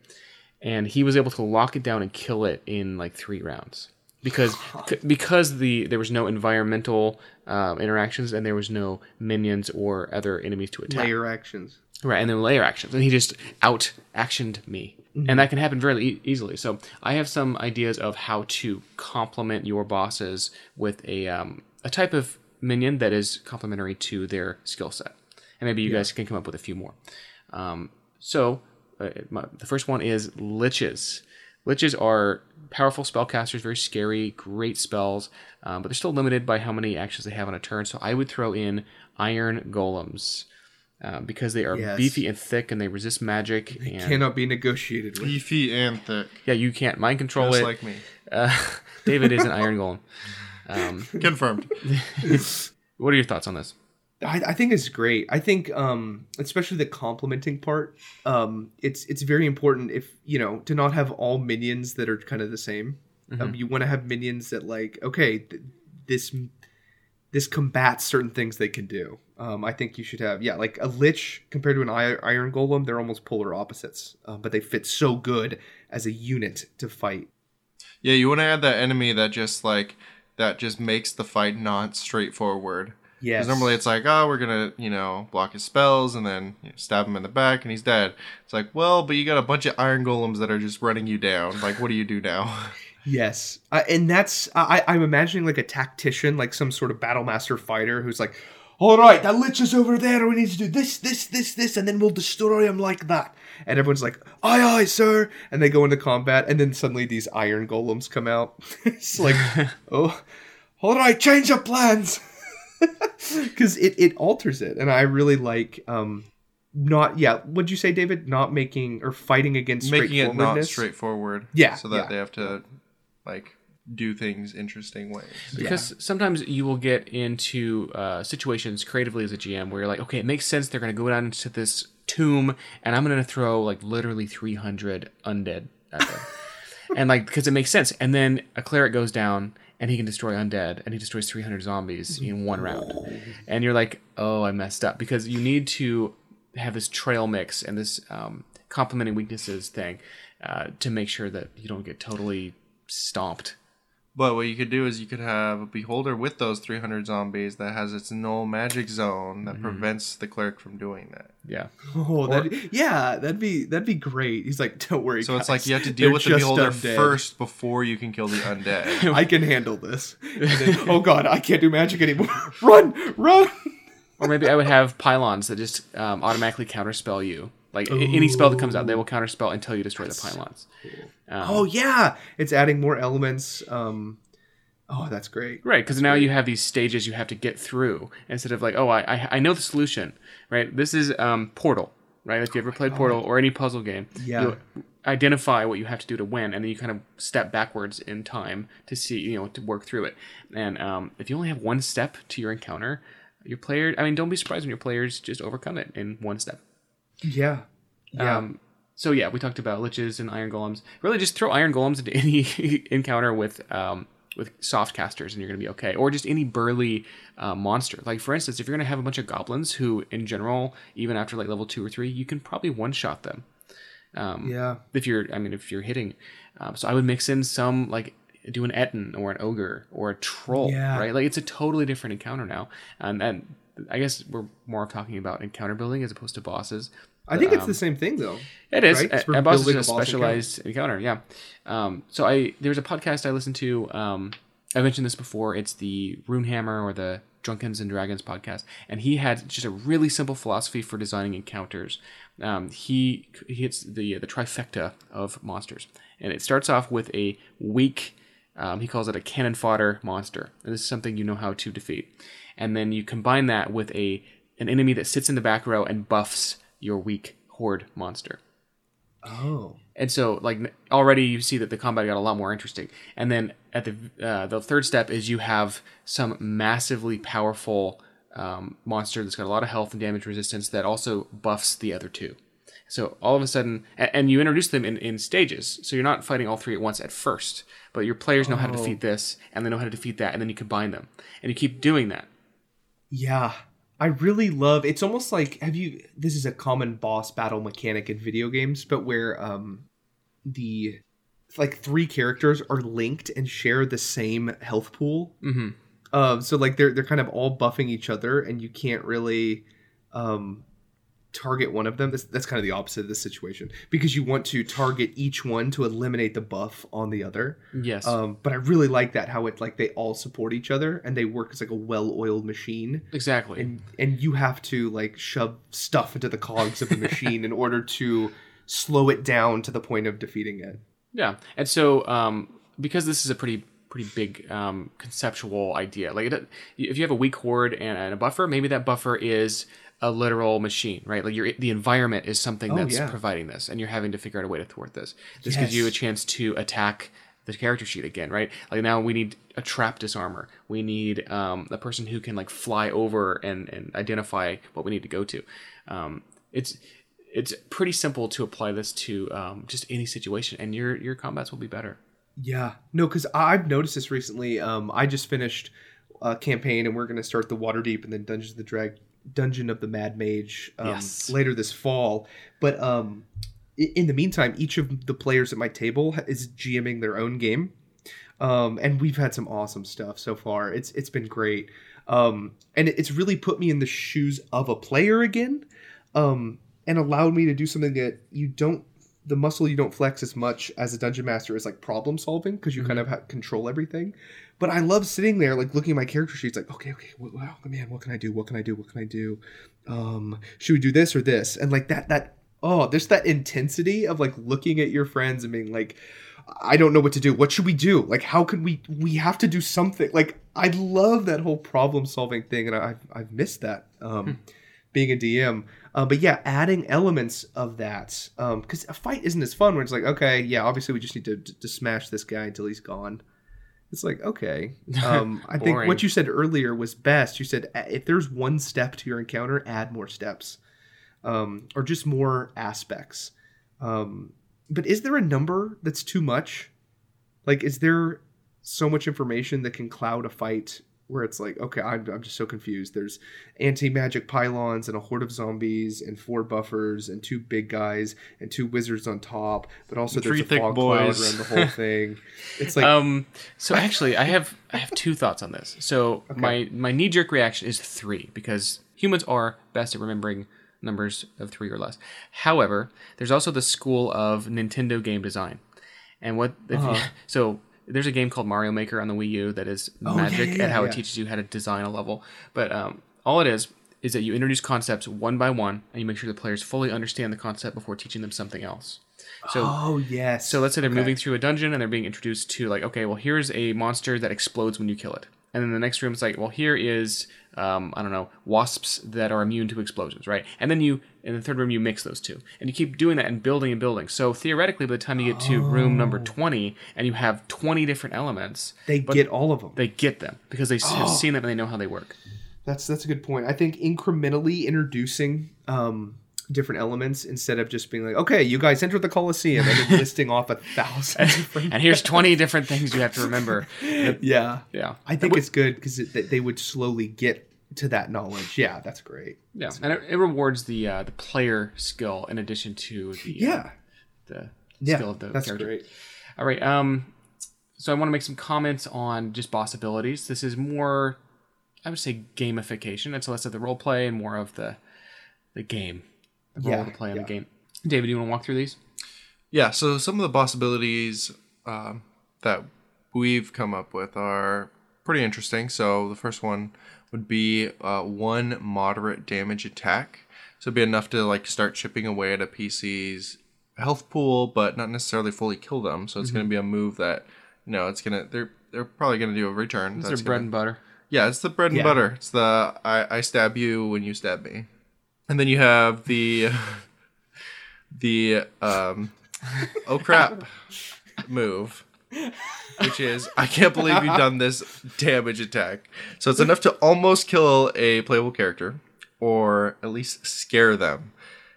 A: and he was able to lock it down and kill it in like three rounds because because the there was no environmental um, interactions and there was no minions or other enemies to attack.
B: lair actions.
A: Right, and then lair actions, and he just out actioned me, and that can happen very e- easily. So I have some ideas of how to complement your bosses with a um, a type of minion that is complementary to their skill set, and maybe you guys can come up with a few more. Um, so uh, my, the first one is liches. Liches are powerful spellcasters, very scary, great spells, um, but they're still limited by how many actions they have on a turn. So I would throw in iron golems um, because they are
B: Yes.
A: beefy and thick and they resist magic. and
B: Cannot be negotiated with.
C: Beefy and thick,
A: yeah, you can't mind control
C: just
A: it.
C: like me.
A: uh, David is an iron golem. Um,
C: Confirmed.
A: what are your thoughts on this?
B: I, I think it's great. I think, um, especially the complementing part, um, it's it's very important if you know to not have all minions that are kind of the same. Um, you want to have minions that like okay, th- this this combats certain things they can do. Um, I think you should have yeah, like a lich compared to an iron golem, they're almost polar opposites, um, but they fit so good as a unit to fight.
C: Yeah, you want to add that enemy that just like that just makes the fight not straightforward.
B: Yes,
C: Because normally it's like, oh, we're gonna, you know, block his spells and then you know, stab him in the back and he's dead. It's like, well, but you got a bunch of iron golems that are just running you down. Like, what do you do now?
B: Yes, uh, and that's I, I'm imagining like a tactician, like some sort of battle master fighter, who's like, "All right, that lich is over there. We need to do this, this, this, this, and then we'll destroy him like that." And everyone's like, "Aye, aye, sir!" And they go into combat, and then suddenly these iron golems come out. it's like, oh, all right, change of plans, because it it alters it, and I really like um. Not yeah. What'd you say, David? Not making or fighting against
C: Making it not straightforward.
B: Yeah,
C: So that
B: yeah.
C: they have to like do things interesting ways.
A: Because sometimes you will get into uh, situations creatively as a GM where you're like, okay, it makes sense. They're going to go down into this tomb, and I'm going to throw like literally 300 undead at them, and like because it makes sense. And then a cleric goes down, and he can destroy undead, and he destroys 300 zombies in one round, and you're like, oh, I messed up because you need to have this trail mix and this um, complementing weaknesses thing uh, to make sure that you don't get totally stomped
C: But what you could do is you could have a beholder with those 300 zombies that has its null magic zone that prevents the cleric from doing that.
A: Yeah.
B: Oh, that yeah, that'd be that'd be great. He's like, don't worry.
C: So it's like you have to deal
B: they're
C: with the beholder
B: undead.
C: first before you can kill the undead.
B: I can handle this. Then, oh god, I can't do magic anymore. run, run.
A: Or maybe I would have pylons that just um, automatically counterspell you. Like a- any spell that comes out, they will counterspell until you destroy the pylons. Um,
B: Oh yeah, it's adding more elements. Um, oh, that's great.
A: Right, because now you have these stages you have to get through instead of like, oh, I, I, I know the solution, right? This is um, Portal, right? If you ever played Portal or any puzzle game,
B: Yeah.
A: you identify what you have to do to win, and then you kind of step backwards in time to see, you know, to work through it. And um, if you only have one step to your encounter, your player, I mean, don't be surprised when your players just overcome it in one step.
B: Yeah, yeah.
A: Um, so yeah, we talked about liches and iron golems. Really, just throw iron golems into any encounter with um, with soft casters, and you're gonna be okay. Or just any burly uh, monster. Like for instance, if you're gonna have a bunch of goblins who, in general, even after like level two or three, you can probably one shot them. Um,
B: yeah.
A: If you're, I mean, if you're hitting, um, so I would mix in some like do an ettin or an ogre or a troll,
B: Yeah.
A: right? Like it's a totally different encounter now, and and I guess we're more talking about encounter building as opposed to bosses.
B: I think it's
A: um,
B: the same thing though.
A: It is.
B: Right?
A: A, a boss is a specialized encounter. Yeah. Um, so I there's a podcast I listened to. Um, I mentioned this before. It's the Runehammer or the Drunkens and Dragons podcast, and he had just a really simple philosophy for designing encounters. Um, he he hits the the trifecta of monsters, and it starts off with a weak. Um, he calls it a cannon fodder monster, and this is something you know how to defeat. And then you combine that with a an enemy that sits in the back row and buffs your weak horde monster.
B: Oh.
A: And so, like already, you see that the combat got a lot more interesting. And then at the uh, the third step is you have some massively powerful um, monster that's got a lot of health and damage resistance that also buffs the other two. So all of a sudden, and, you introduce them in, in stages. So you're not fighting all three at once at first, but your players know how to defeat this, and they know how to defeat that, and then you combine them, and you keep doing that.
B: Yeah. I really love it's almost like have you this is a common boss battle mechanic in video games, but where um the like three characters are linked and share the same health pool.
A: Mm-hmm.
B: Um so like they're they're kind of all buffing each other and you can't really um target one of them. That's, that's kind of the opposite of this situation because you want to target each one to eliminate the buff on the other.
A: Yes.
B: Um, but I really like that how it like they all support each other and they work as like a well-oiled machine
A: exactly.
B: and and you have to like shove stuff into the cogs of the machine in order to slow it down to the point of defeating it.
A: Yeah, and so um, because this is a pretty pretty big um, conceptual idea, like it, if you have a weak horde and, and a buffer, maybe that buffer is a literal machine, right? Like your the environment is something
B: Oh,
A: that's
B: yeah.
A: providing this, and you're having to figure out a way to thwart this. This gives you a chance to attack the character sheet again, right? Like now we need a trap disarmer. We need um, a person who can like fly over and and identify what we need to go to. Um, it's it's pretty simple to apply this to um, just any situation, and your your combats will be better.
B: Yeah, no, because I've noticed this recently. Um, I just finished a campaign, and we're going to start the Waterdeep and then Dungeons of the Drag Dungeon of the Mad Mage um,
A: Yes.
B: later this fall. But um, in the meantime, each of the players at my table is GMing their own game, um, and we've had some awesome stuff so far. It's it's been great, um, and it's really put me in the shoes of a player again, um, and allowed me to do something that you don't the muscle you don't flex as much as a dungeon master is like problem solving because you kind of ha- control everything. But I love sitting there like looking at my character sheets like okay okay well, man what can I do? What can I do? What can I do? Um should we do this or this? And like that that oh there's that intensity of like looking at your friends and being like I don't know what to do. What should we do? Like how can we we have to do something? Like I love that whole problem solving thing and I've I've missed that um being a DM. Uh, but yeah, adding elements of that because a fight isn't as fun when it's like, okay, yeah, obviously we just need to, to smash this guy until he's gone. It's like okay. Um, I think what you said earlier was best. You said if there's one step to your encounter, add more steps, um, or just more aspects. Um, but is there a number that's too much? Like, is there so much information that can cloud a fight where it's like, okay, I'm, I'm just so confused. There's anti magic pylons and a horde of zombies and four buffers and two big guys and two wizards on top, but also
C: Three
B: there's a
C: thick
B: fog
C: boys.
B: cloud around the whole thing. It's like,
A: um, so actually, I have I have two thoughts on this. So my my knee jerk reaction is three because humans are best at remembering numbers of three or less. However, there's also the school of Nintendo game design, and what if
B: Uh-huh.
A: so. There's a game called Mario Maker on the Wii U that is
B: Oh,
A: magic
B: yeah,
A: at how
B: yeah.
A: it teaches you how to design a level. But um, all it is is that you introduce concepts one by one, and you make sure the players fully understand the concept before teaching them something else. So
B: oh yes.
A: so let's say they're moving through a dungeon and they're being introduced to like, okay, well here's a monster that explodes when you kill it, and then the next room is like, well here is um, I don't know wasps that are immune to explosions, right? And then you in the third room you mix those two, and you keep doing that and building and building. So theoretically, by the time you get to room number twenty and you have twenty different elements,
B: they get all of them.
A: they get them because they s have seen them and they know how they work.
B: That's that's a good point. I think incrementally introducing um, different elements instead of just being like, okay, you guys enter the Colosseum and then listing off a thousand different.
A: And here's twenty different things you have to remember.
B: yeah,
A: Yeah,
B: I think it's good because it, they would slowly get to that knowledge. Yeah, that's great.
A: yeah, and it, it rewards the uh, the player skill in addition to the uh,
B: Yeah,
A: the
B: yeah,
A: skill of the
B: that's
A: character.
B: great.
A: All right. Um, so I want to make some comments on just boss abilities. This is more, I would say, gamification. It's less of the role play and more of the the game, the role
B: Yeah,
A: of the play in
B: yeah.
A: the game. David, do you want to walk through these?
C: Yeah, so some of the possibilities um, that we've come up with are pretty interesting. So the first one would be uh, one moderate damage attack. So it'd be enough to like start chipping away at a PC's health pool, but not necessarily fully kill them. So it's
A: Mm-hmm.
C: going to be a move that you know it's gonna they're they're probably gonna do a return.
A: These
C: That's
A: are bread
C: gonna-
A: and butter.
C: yeah, it's the bread and
B: Yeah.
C: butter. It's the I, I stab you when you stab me. And then you have the the um oh crap move. Which is I can't believe you've done this damage attack. So it's enough to almost kill a playable character or at least scare them.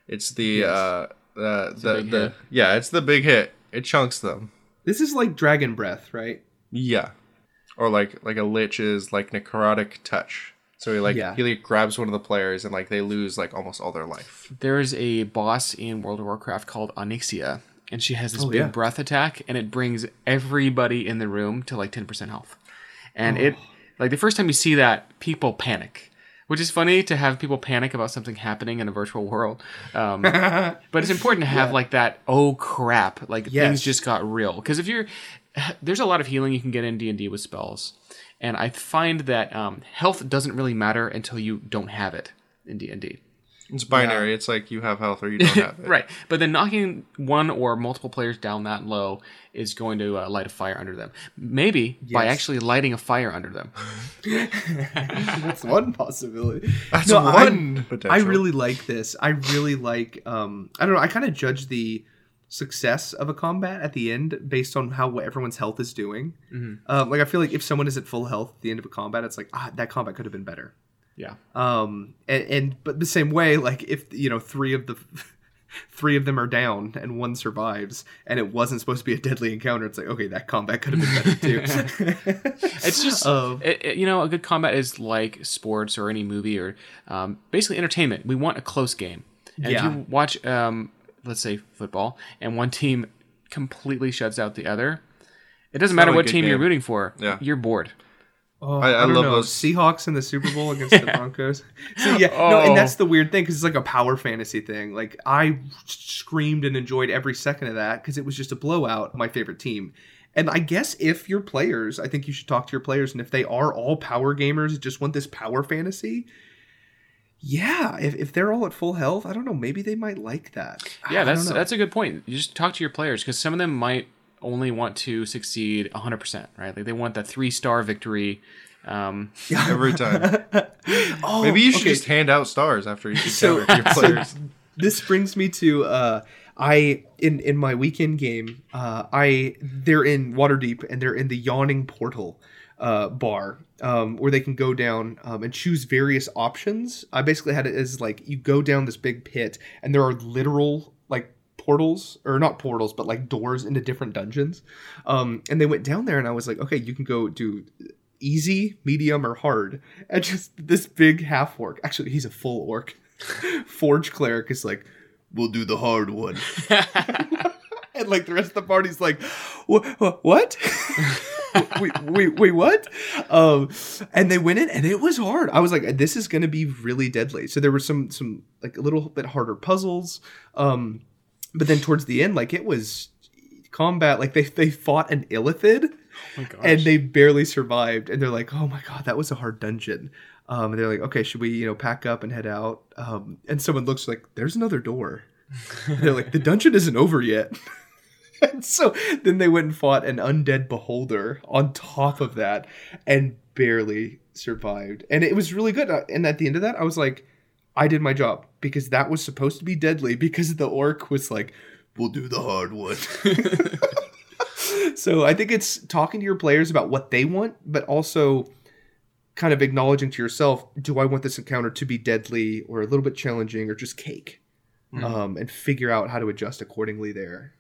C: It's the uh the the, the
A: hit.
C: yeah, it's the big hit. It chunks them.
B: This is like Dragon Breath, right?
C: Yeah. Or like like a lich is like necrotic touch. So he like
B: Yeah.
C: he like grabs one of the players and like they lose like almost all their life.
A: There's a boss in World of Warcraft called Onyxia, and she has this
B: Oh,
A: big
B: yeah.
A: breath attack, and it brings everybody in the room to like 10% health. And it,
B: Oh.
A: like the first time you see that, people panic, which is funny to have people panic about something happening in a virtual world. Um, but it's important to have like that, oh crap, like
B: Yes.
A: things just got real. Because if you're, there's a lot of healing you can get in D&D with spells. And I find that um, health doesn't really matter until you don't have it in D&D.
C: It's binary. It's like you have health or you don't have it.
A: Right. But then knocking one or multiple players down that low is going to uh, light a fire under them. Maybe by actually lighting a fire under them.
B: That's one possibility.
C: That's
B: No, I-
C: one potential.
B: I really like this. I really like. Um, I don't know. I kind of judge the success of a combat at the end based on how everyone's health is doing. Um, like I feel like if someone is at full health at the end of a combat, it's like ah, that combat could have been better.
A: Yeah.
B: Um, and, and but the same way, like if you know three of the three of them are down and one survives, and it wasn't supposed to be a deadly encounter, it's like okay, that combat could have been better too.
A: It's just,
B: Um,
A: it, it- you know, a good combat is like sports or any movie or um, basically entertainment. We want a close game. And
B: Yeah.
A: if you watch, um, let's say, football, and one team completely shuts out the other, it doesn't matter what
C: good
A: team you're rooting for.
C: Yeah.
A: You're bored.
B: Oh,
C: I-
B: I,
C: I
B: don't
C: love
B: know.
C: those-
B: Seahawks in the Super Bowl against the Broncos. So yeah, no,
A: Oh.
B: and that's the weird thing because it's like a power fantasy thing. Like I screamed and enjoyed every second of that because it was just a blowout. My favorite team, and I guess if your players, I think you should talk to your players, and if they are all power gamers, just want this power fantasy. Yeah, if, if they're all at full health, I don't know. Maybe they might like that.
A: Yeah, that's that's a good point. You just talk to your players because some of them might only want to succeed 100%, right? Like they want that three star victory. Um,
C: every time.
B: oh,
C: Maybe you should
B: okay.
C: just hand out stars after each
B: So-
C: your players.
B: this brings me to uh I in in my weekend game uh I they're in Waterdeep and they're in the yawning portal uh bar um where they can go down um, and choose various options. I basically had it as like you go down this big pit and there are literal like portals or not portals but like doors into different dungeons. Um and they went down there and I was like okay you can go do easy, medium, or hard. And just this big half orc. Actually, he's a full orc. Forge cleric is like, we'll do the hard one. and like the rest of the party's like, "Wha- wha- what? we, wait, wait, what? Um, and they went in, and it was hard. I was like, this is going to be really deadly. So there were some, some like a little bit harder puzzles. Um, but then towards the end, like it was combat. Like they they fought an illithid,
A: Oh
B: and they barely survived. And they're like, oh my god, that was a hard dungeon. Um, and they're like, okay, should we you know pack up and head out? Um, and someone looks like there's another door. They're like, the dungeon isn't over yet. and so then they went and fought an undead beholder on top of that and barely survived. And it was really good. Uh, And at the end of that, I was like, I did my job because that was supposed to be deadly because the orc was like, we'll do the hard one. so I think it's talking to your players about what they want, but also kind of acknowledging to yourself, do I want this encounter to be deadly or a little bit challenging or just cake?
C: Mhm.
B: Um, and figure out how to adjust accordingly there.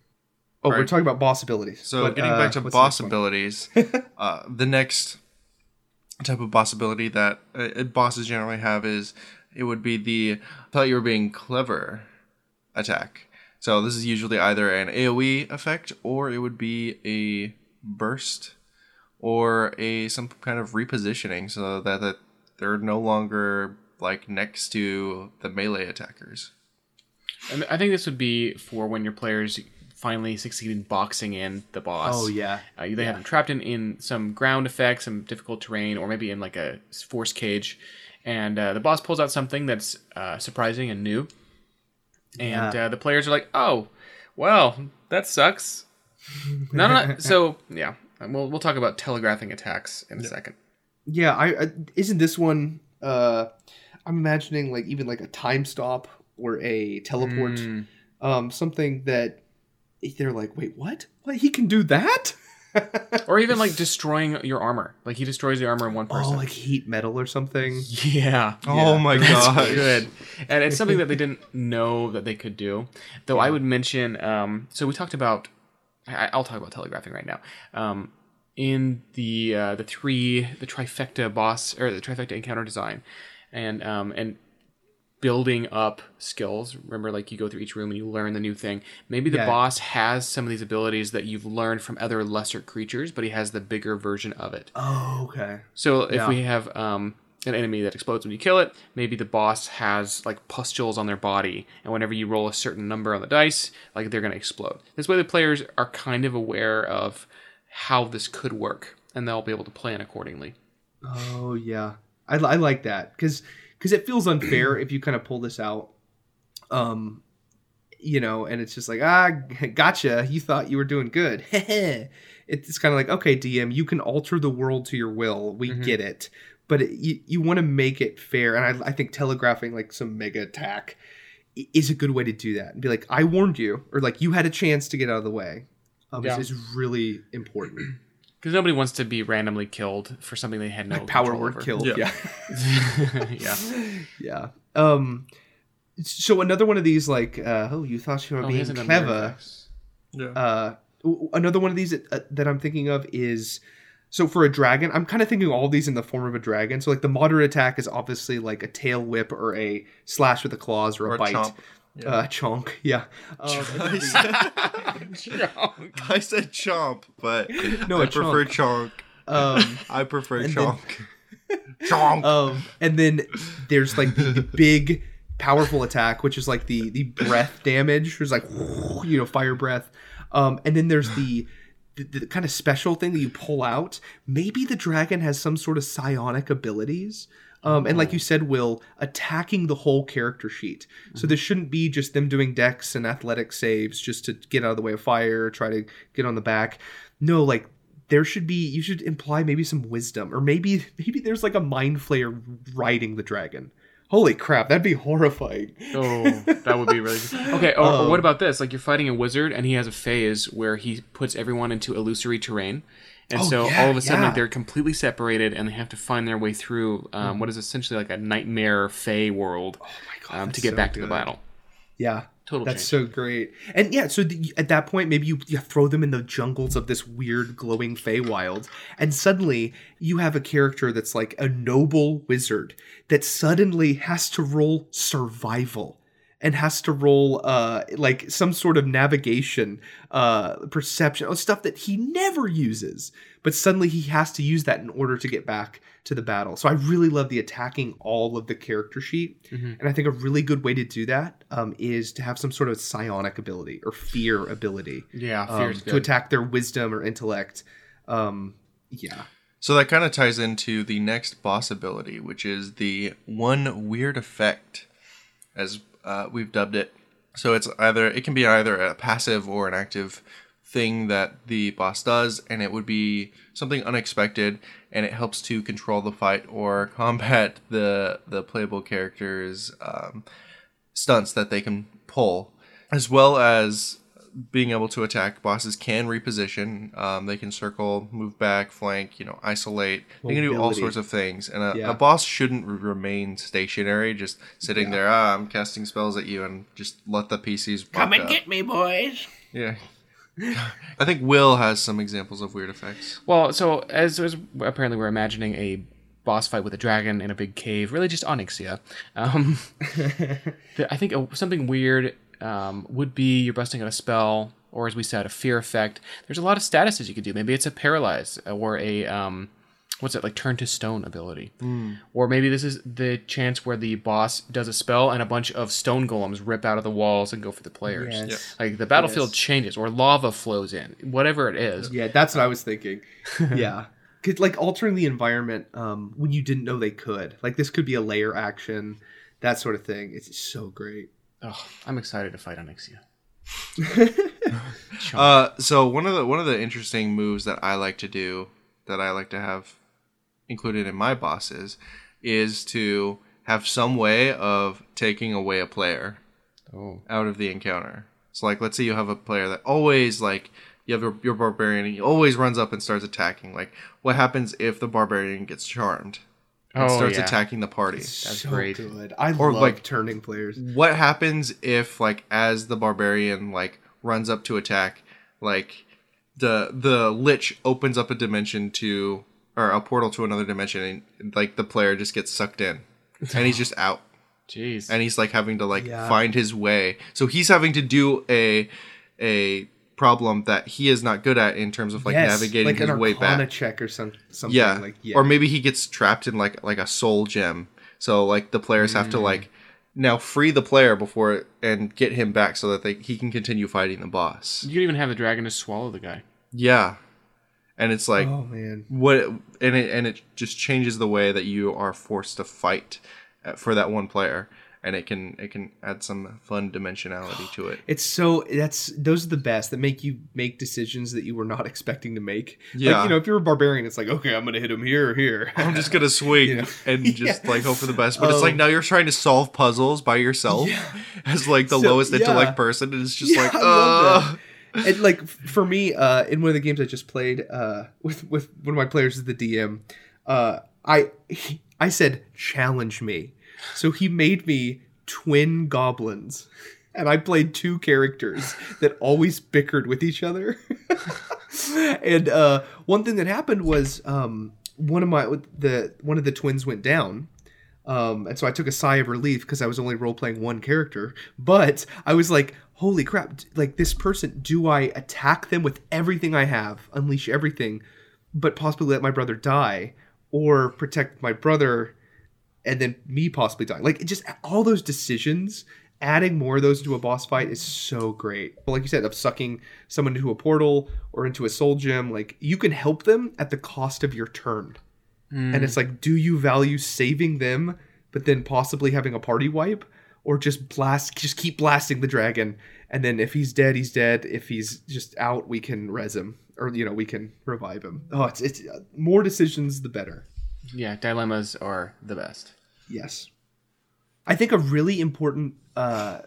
B: Oh, we're talking about boss abilities.
C: So
B: But,
C: getting
B: uh,
C: back to
B: what's the
C: boss
B: next
C: abilities, uh, the next type of boss ability that uh, uh, bosses generally have is it would be the thought you were being clever attack. So this is usually either an AOE effect or it would be a burst or a some kind of repositioning so that, that they're no longer like next to the melee attackers.
A: I think this would be for when your players finally succeed in boxing in the boss.
B: Oh yeah.
A: Uh, they have them trapped in, in some ground effects, some difficult terrain, or maybe in like a force cage. And uh, the boss pulls out something that's uh, surprising and new. And
B: Yeah.
A: uh, the players are like, oh, well, that sucks. no, no, no. So, yeah. We'll, we'll talk about telegraphing attacks in a second.
B: Yeah, I, I isn't this one uh I'm imagining like even like a time stop or a teleport.
A: Mm.
B: Um something that they're like, "Wait, what? What? He can do that?"
A: Or even like destroying your armor. Like he destroys the armor in one person.
B: Oh, like heat metal or something.
A: yeah.
C: Oh my god.
A: good. And it's something that they didn't know that they could do. Though I would mention, um, so we talked about, I, I'll talk about telegraphing right now. Um, in the uh, the three the trifecta boss or the trifecta encounter design, and um, and building up skills. Remember, like you go through each room and you learn the new thing. Maybe the
B: Yeah.
A: boss has some of these abilities that you've learned from other lesser creatures, but he has the bigger version of it.
B: Oh, okay.
A: So if
B: Yeah.
A: we have um, an enemy that explodes when you kill it, maybe the boss has like pustules on their body, and whenever you roll a certain number on the dice, like they're going to explode. This way, the players are kind of aware of how this could work, and they'll be able to plan accordingly.
B: Oh, yeah. I, I like that cuz cuz it feels unfair if you kind of pull this out. Um you know, and it's just like, "Ah, gotcha. You thought you were doing good." it's kind of like, "Okay, DM, you can alter the world to your will. We
A: Mhm.
B: get it." But it, you you want to make it fair, and I, I think telegraphing like some mega attack is a good way to do that and be like, "I warned you," or like, "You had a chance to get out of the way." Um,
A: Yeah.
B: is really important.
A: Because nobody wants to be randomly killed for something they had no
B: Like power
A: control
B: word
A: over.
B: killed.
C: Yeah.
B: yeah.
A: yeah.
B: yeah. Um. So another one of these, like, uh, oh, you thought you were
A: Oh,
B: being
A: hasn't done mirror
B: clever.
C: Yeah.
B: Uh, another one of these that, uh, that I'm thinking of is, so for a dragon, I'm kind of thinking all these in the form of a dragon. So like the moderate attack is obviously like a tail whip or a slash with the claws or a
C: Or a
B: bite.
C: chomp. Yeah.
B: Uh, chonk. Yeah. Um,
C: I, said, chomp, but
B: No,
C: I prefer chonk.
B: um,
C: I prefer
B: And then-
C: chonk. chonk.
B: um, and then there's like the, the big powerful attack which is like the the breath damage there's like you know fire breath um and then there's the the, the kind of special thing that you pull out maybe the dragon has some sort of psionic abilities um, and like you said will attacking the whole character sheet so this shouldn't be just them doing dex and athletic saves just to get out of the way of fire try to get on the back no like there should be you should imply maybe some wisdom or maybe maybe there's like a mind flayer riding the dragon holy crap that'd be horrifying
A: Oh, that would be really good. Okay, or, or
B: Um,
A: what about this? Like you're fighting a wizard and he has a phase where he puts everyone into illusory terrain. And
B: Oh,
A: so
B: yeah,
A: all of a sudden
B: yeah.
A: Like they're completely separated and they have to find their way through um, what is essentially like a nightmare fey world
B: oh god
A: um, to get
B: so
A: back to the battle.
B: yeah
A: Total
B: That's
A: change.
B: so great. And yeah, so the, at that point, maybe you, you throw them in the jungles of this weird glowing Feywild, and suddenly you have a character that's like a noble wizard that suddenly has to roll survival and has to roll uh like some sort of navigation uh perception or stuff that he never uses but suddenly he has to use that in order to get back to the battle. So i really love the attacking all of the character sheet
A: Mhm.
B: and i think a really good way to do that um, is to have some sort of psionic ability or fear ability
A: Yeah,
B: um, to attack their wisdom or intellect. Um yeah.
C: So that kind of ties into the next boss ability, which is the one weird effect, as uh, we've dubbed it. So it's either it can be either a passive or an active thing that the boss does, and it would be something unexpected, and it helps to control the fight or combat the the playable character's um, stunts that they can pull, as well as being able to attack. Bosses can reposition. Um, they can circle, move back, flank, you know, isolate. They can do all sorts of things. And a,
B: Yeah.
C: a boss shouldn't remain stationary, just sitting
B: Yeah.
C: there. Ah, I'm casting spells at you, and just let the PCs
D: Come and
C: up.
D: get me, boys.
C: Yeah. I think Will has some examples of weird effects.
A: Well, so as, as apparently we're imagining a boss fight with a dragon in a big cave, really just Onyxia. Um, I think a, something weird um, would be you're busting out a spell, or as we said, a fear effect. There's a lot of statuses you could do. Maybe it's a paralyze or a um, what's it like turn to stone ability, or maybe this is the chance where the boss does a spell and a bunch of stone golems rip out of the walls and go for the players.
B: Yes.
A: Like the battlefield
B: Yes.
A: changes, or lava flows in, whatever it is.
B: Yeah, that's what I was thinking. yeah. 'Cause, like altering the environment um, when you didn't know they could. Like this could be a lair action, that sort of thing. It's so great.
A: Oh, I'm excited to fight Onyxia.
C: Uh, so one of the one of the interesting moves that I like to do, that I like to have included in my bosses, is to have some way of taking away a player
A: Oh,
C: out of the encounter. So like, let's say you have a player that always like you have your, your barbarian, and he always runs up and starts attacking. Like, what happens if the barbarian gets charmed and
A: Oh,
C: starts
A: yeah.
C: attacking the party?
A: That's
B: so
A: great.
B: good. I
C: Or,
B: love
C: like-
B: turning players.
C: what happens if like as the barbarian like runs up to attack like the the lich opens up a dimension to or a portal to another dimension and like the player just gets sucked in and he's just out
A: jeez.
C: and he's like having to like
B: Yeah.
C: find his way so he's having to do a a problem that he is not good at in terms of like
B: Yes,
C: navigating
B: like
C: his
B: an
C: way
B: Arcana
C: back
B: check or some something.
C: yeah.
B: Like yeah.
C: or maybe he gets trapped in like like a soul gem so like the players have
B: Mm.
C: to like now free the player before and get him back so that they he can continue fighting the boss
A: you could even have the dragon just swallow the guy.
C: yeah and it's like
B: oh man.
C: what and it and it just changes the way that you are forced to fight uh, for that one player and it can it can add some fun dimensionality to it
B: It's so that's those are the best that make you make decisions that you were not expecting to make.
C: Yeah.
B: Like, you know, if you're a barbarian, it's like, okay, I'm gonna hit him here or here.
C: I'm just gonna swing
B: You know?
C: and just
B: Yeah.
C: like hope for the best. But it's
B: Um,
C: like now you're trying to solve puzzles by yourself as like the
B: So,
C: lowest
B: yeah.
C: intellect person, and it's just
B: Yeah,
C: like, uh
B: and like for me, uh, in one of the games I just played, uh, with with one of my players is the DM, uh, I he, I said challenge me, so he made me twin goblins, and I played two characters that always bickered with each other. and uh, one thing that happened was um, one of my the one of the twins went down. Um, and so I took a sigh of relief because I was only role playing one character. But I was like, holy crap, like this person, do I attack them with everything I have, unleash everything, but possibly let my brother die, or protect my brother and then me possibly dying. Like, it just all those decisions, adding more of those into a boss fight is so great. But like you said, of sucking someone into a portal or into a soul gem, like you can help them at the cost of your turn. And it's like do you value saving them but then possibly having a party wipe? Or just blast just keep blasting the dragon. And then if he's dead he's dead. If he's just out we can res him. Or you know we can revive him. Oh it's, it's uh, more decisions the better.
A: Yeah, dilemmas are the best.
B: Yes i think a really important uh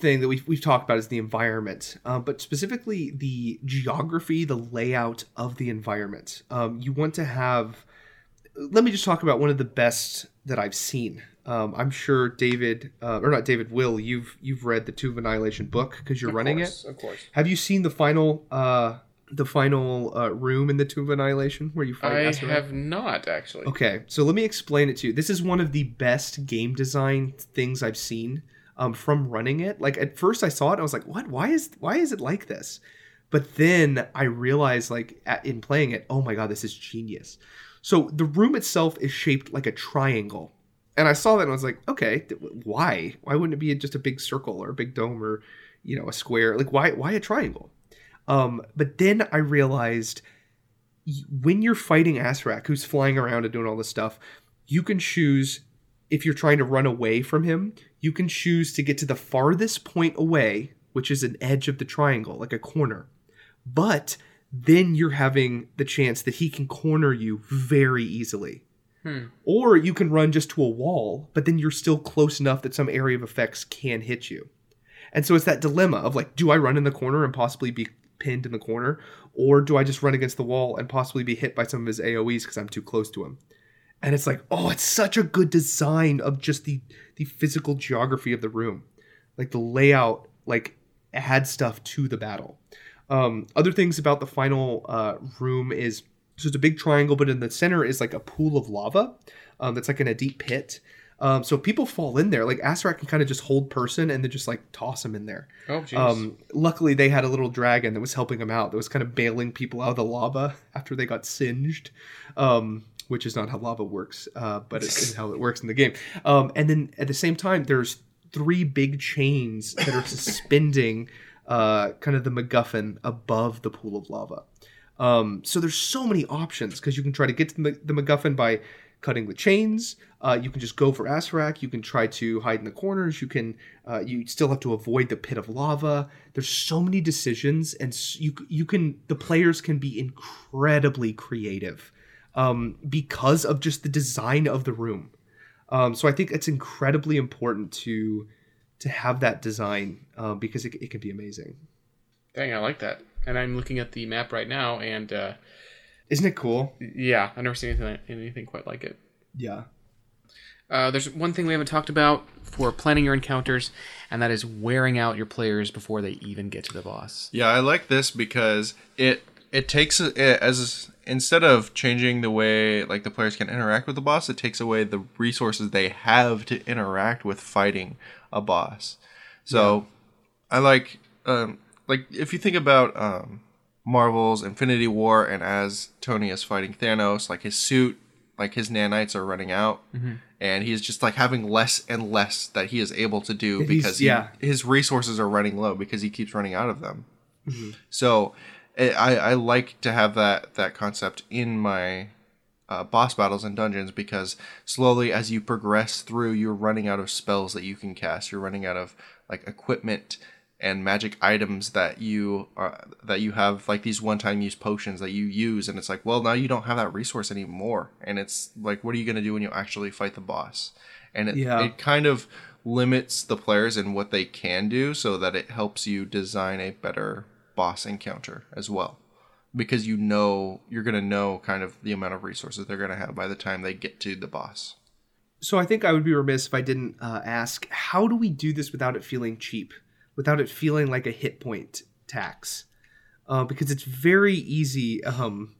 B: thing that we've, we've talked about is the environment um, but specifically the geography the layout of the environment um, you want to have let me just talk about one of the best that I've seen. Um, I'm sure David, uh, or not David, Will, you've you've read the Tomb of Annihilation book because you're running it.
A: Of course.
B: Have you seen the final uh, the final uh, room in the Tomb of Annihilation where you fight?
A: I
B: Acererak?
A: have not actually.
B: Okay, so let me explain it to you. This is one of the best game design things I've seen um, from running it. Like at first I saw it, I was like, "What? Why is why is it like this?" But then I realized, like at, in playing it, oh my god, this is genius. So the room itself is shaped like a triangle, and I saw that and I was like, okay, th- why? Why wouldn't it be just a big circle or a big dome or you know a square? Like why why a triangle? Um, but then I realized when you're fighting Acererak, who's flying around and doing all this stuff, you can choose if you're trying to run away from him, you can choose to get to the farthest point away, which is an edge of the triangle, like a corner. But then you're having the chance that he can corner you very easily.
A: Hmm.
B: Or you can run just to a wall, but then you're still close enough that some area of effects can hit you. And so it's that dilemma of like, do I run in the corner and possibly be pinned in the corner? Or do I just run against the wall and possibly be hit by some of his AoEs because I'm too close to him? And it's like, oh, it's such a good design of just the the physical geography of the room. Like the layout, like add stuff to the battle. Um, other things about the final uh, room is so it's a big triangle, but in the center is like a pool of lava um, that's like in a deep pit. Um, so people fall in there. Like Acererak can kind of just hold person and then just like toss him in there.
A: Oh, jeez.
B: Um, luckily, they had a little dragon that was helping them out. That was kind of bailing people out of the lava after they got singed, um, which is not how lava works, uh, but it's how it works in the game. Um, and then at the same time, there's three big chains that are suspending uh, kind of the MacGuffin above the pool of lava. Um, so there's so many options because you can try to get to the, the MacGuffin by cutting the chains. Uh, you can just go for Acererak. You can try to hide in the corners. You can. Uh, you still have to avoid the pit of lava. There's so many decisions, and you you can. The players can be incredibly creative um, because of just the design of the room. Um, so I think it's incredibly important to to have that design uh, because it, it can be amazing.
A: Dang, I like that. And I'm looking at the map right now, and uh,
B: Isn't it cool?
A: yeah, I've never seen anything anything quite like it.
B: Yeah.
A: Uh, there's one thing we haven't talked about for planning your encounters, and that is wearing out your players before they even get to the boss.
C: Yeah, I like this because it it takes it as instead of changing the way like the players can interact with the boss, it takes away the resources they have to interact with fighting a boss. So I like um like if you think about um Marvel's Infinity War and as Tony is fighting Thanos, like his suit, like his nanites are running out mm-hmm. and he's just like having less and less that he is able to do
B: he's-
C: because he-
B: yeah.
C: his resources are running low because he keeps running out of them. Mm-hmm. So I, I I like to have that that concept in my uh, boss battles and dungeons because slowly as you progress through, you're running out of spells that you can cast. You're running out of like equipment and magic items that you are that you have like these one-time use potions that you use and it's like well now you don't have that resource anymore. And it's like what are you going to do when you actually fight the boss? And it,
B: Yeah.
C: it kind of limits the players and what they can do so that it helps you design a better boss encounter as well. Because you know you're going to know kind of the amount of resources they're going to have by the time they get to the boss.
B: So I think I would be remiss if I didn't uh, ask how do we do this without it feeling cheap, without it feeling like a hit point tax? Uh, because it's very easy um,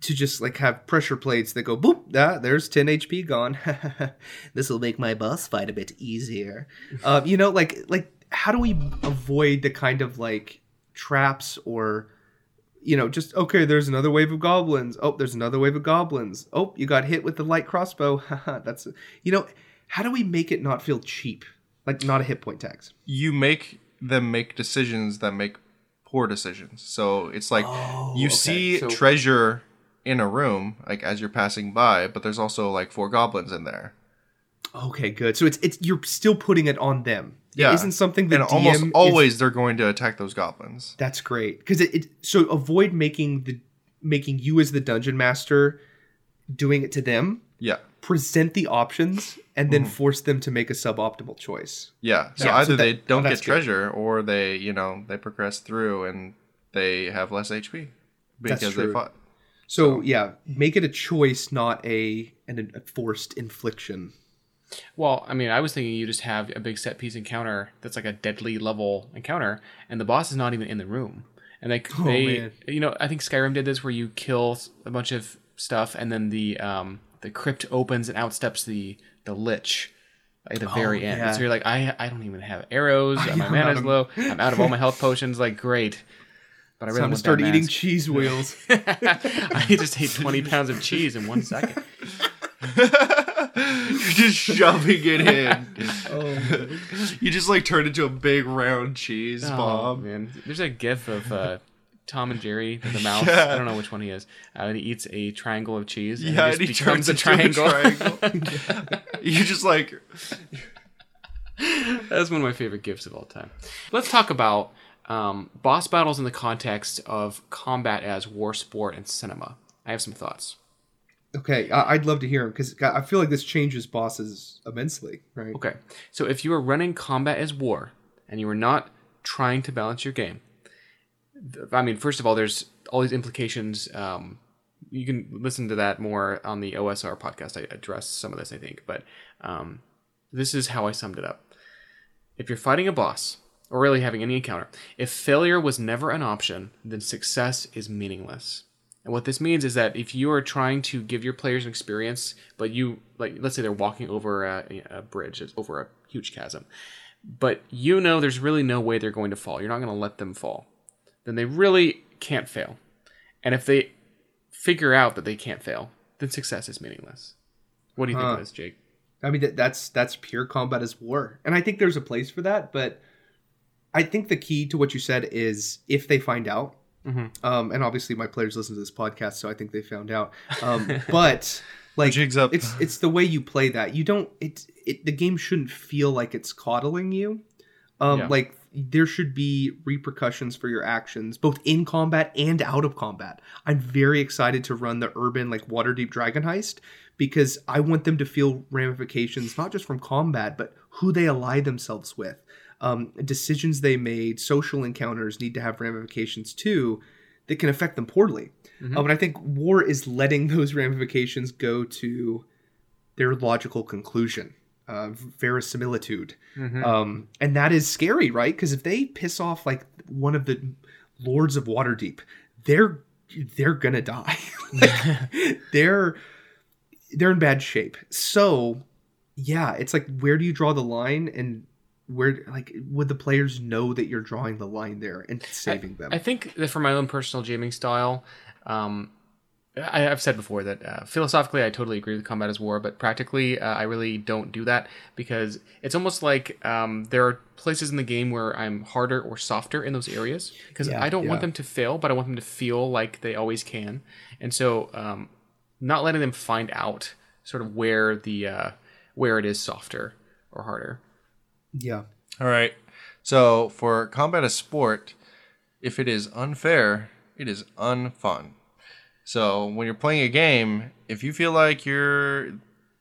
B: to just like have pressure plates that go boop. Ah, there's 10 HP gone. this will make my boss fight a bit easier. uh, you know, like like how do we avoid the kind of like traps or you know, just okay, there's another wave of goblins. Oh, there's another wave of goblins. Oh, you got hit with the light crossbow. That's you know, how do we make it not feel cheap? Like not a hit point tax.
C: you make them make decisions that make poor decisions. So it's like oh, you
B: okay.
C: see
A: So-
C: treasure in a room, like as you're passing by, but there's also like four goblins in there.
B: Okay, good. So it's it's you're still putting it on them.
C: Yeah.
B: It isn't something that
C: almost
B: DM is-
C: always they're going to attack those goblins.
B: that's great because it, it so avoid making the making you as the dungeon master doing it to them.
C: Yeah.
B: Present the options and then force them to make a suboptimal choice.
C: Yeah. So
B: Yeah,
C: either
B: so that-
C: they don't get
B: that's good.
C: treasure or they, you know, they progress through and they have less HP because they
B: true.
C: fought.
B: So yeah, make it a choice, not a an a forced infliction.
A: Well, I mean, I was thinking you just have a big set piece encounter that's like a deadly level encounter, and the boss is not even in the room. And they,
B: Oh,
A: they
B: man.
A: you know, I think Skyrim did this where you kill a bunch of stuff, and then the um the crypt opens and outsteps the the lich at the very end.
B: Oh, yeah.
A: So you're like, I I don't even have arrows. my
B: I'm out
A: mana's
B: of-
A: low. I'm out of all my health potions. Like, great. But I really
B: Time to
A: want
B: start eating
A: mask.
B: cheese wheels.
A: I just ate 20 pounds of cheese in one second.
C: You're just shoving it in.
B: oh,
C: you just like turn into a big round cheese
A: Oh,
C: bomb.
A: man. There's a gif of uh, Tom and Jerry, the mouse.
C: Yeah.
A: I don't know which one he is. Uh, and he eats a triangle of cheese. And
C: Yeah,
A: it
C: and he
A: just
C: turns
A: becomes
C: into a triangle. you just like
A: That's one of my favorite gifs of all time. Let's talk about um, boss battles in the context of combat as war sport and cinema. I have some thoughts.
B: okay. I- I'd love to hear them because I feel like this changes bosses immensely. Right.
A: Okay, so if you are running combat as war and you are not trying to balance your game, th- I mean, first of all, there's all these implications. Um, you can listen to that more on the OSR podcast. I address some of this, I think, but um, this is how I summed it up. If you're fighting a boss or really having any encounter, if failure was never an option, then success is meaningless. And what this means is that if you are trying to give your players an experience, but you like, let's say they're walking over a, a bridge, it's over a huge chasm, but you know there's really no way they're going to fall. You're not going to let them fall. Then they really can't fail. And if they figure out that they can't fail, then success is meaningless. What do you think of this, Jake?
B: I mean, that's that's pure combat as war, and I think there's a place for that. But I think the key to what you said is if they find out,
A: Mhm.
B: um, and obviously my players listen to this podcast, so I think they found out. Um, but like,
C: jig's up.
B: it's it's the way you play that. You don't. It it the game shouldn't feel like it's coddling you. Um,
A: Yeah.
B: like there should be repercussions for your actions, both in combat and out of combat. I'm very excited to run the urban like Waterdeep Dragon Heist because I want them to feel ramifications not just from combat, but who they ally themselves with. Um, decisions they made, social encounters need to have ramifications too that can affect them poorly.
A: Mhm.
B: Um, and I think war is letting those ramifications go to their logical conclusion, uh, verisimilitude.
A: Mhm.
B: Um, and that is scary, right? Because if they piss off like one of the lords of Waterdeep, they're they're gonna die. Like, they're they're in bad shape. So yeah, it's like where do you draw the line and where like would the players know that you're drawing the line there and saving them?
A: I think that for my own personal jamming style, um, I, I've said before that uh, philosophically I totally agree with combat as war, but practically uh, I really don't do that because it's almost like um, there are places in the game where I'm harder or softer in those areas because
B: Yeah,
A: I don't want them to fail, but I want them to feel like they always can, and so um, not letting them find out sort of where the uh, where it is softer or harder.
B: yeah.
C: All right. So for combat as sport, if it is unfair, it is unfun. So when you're playing a game, if you feel like you're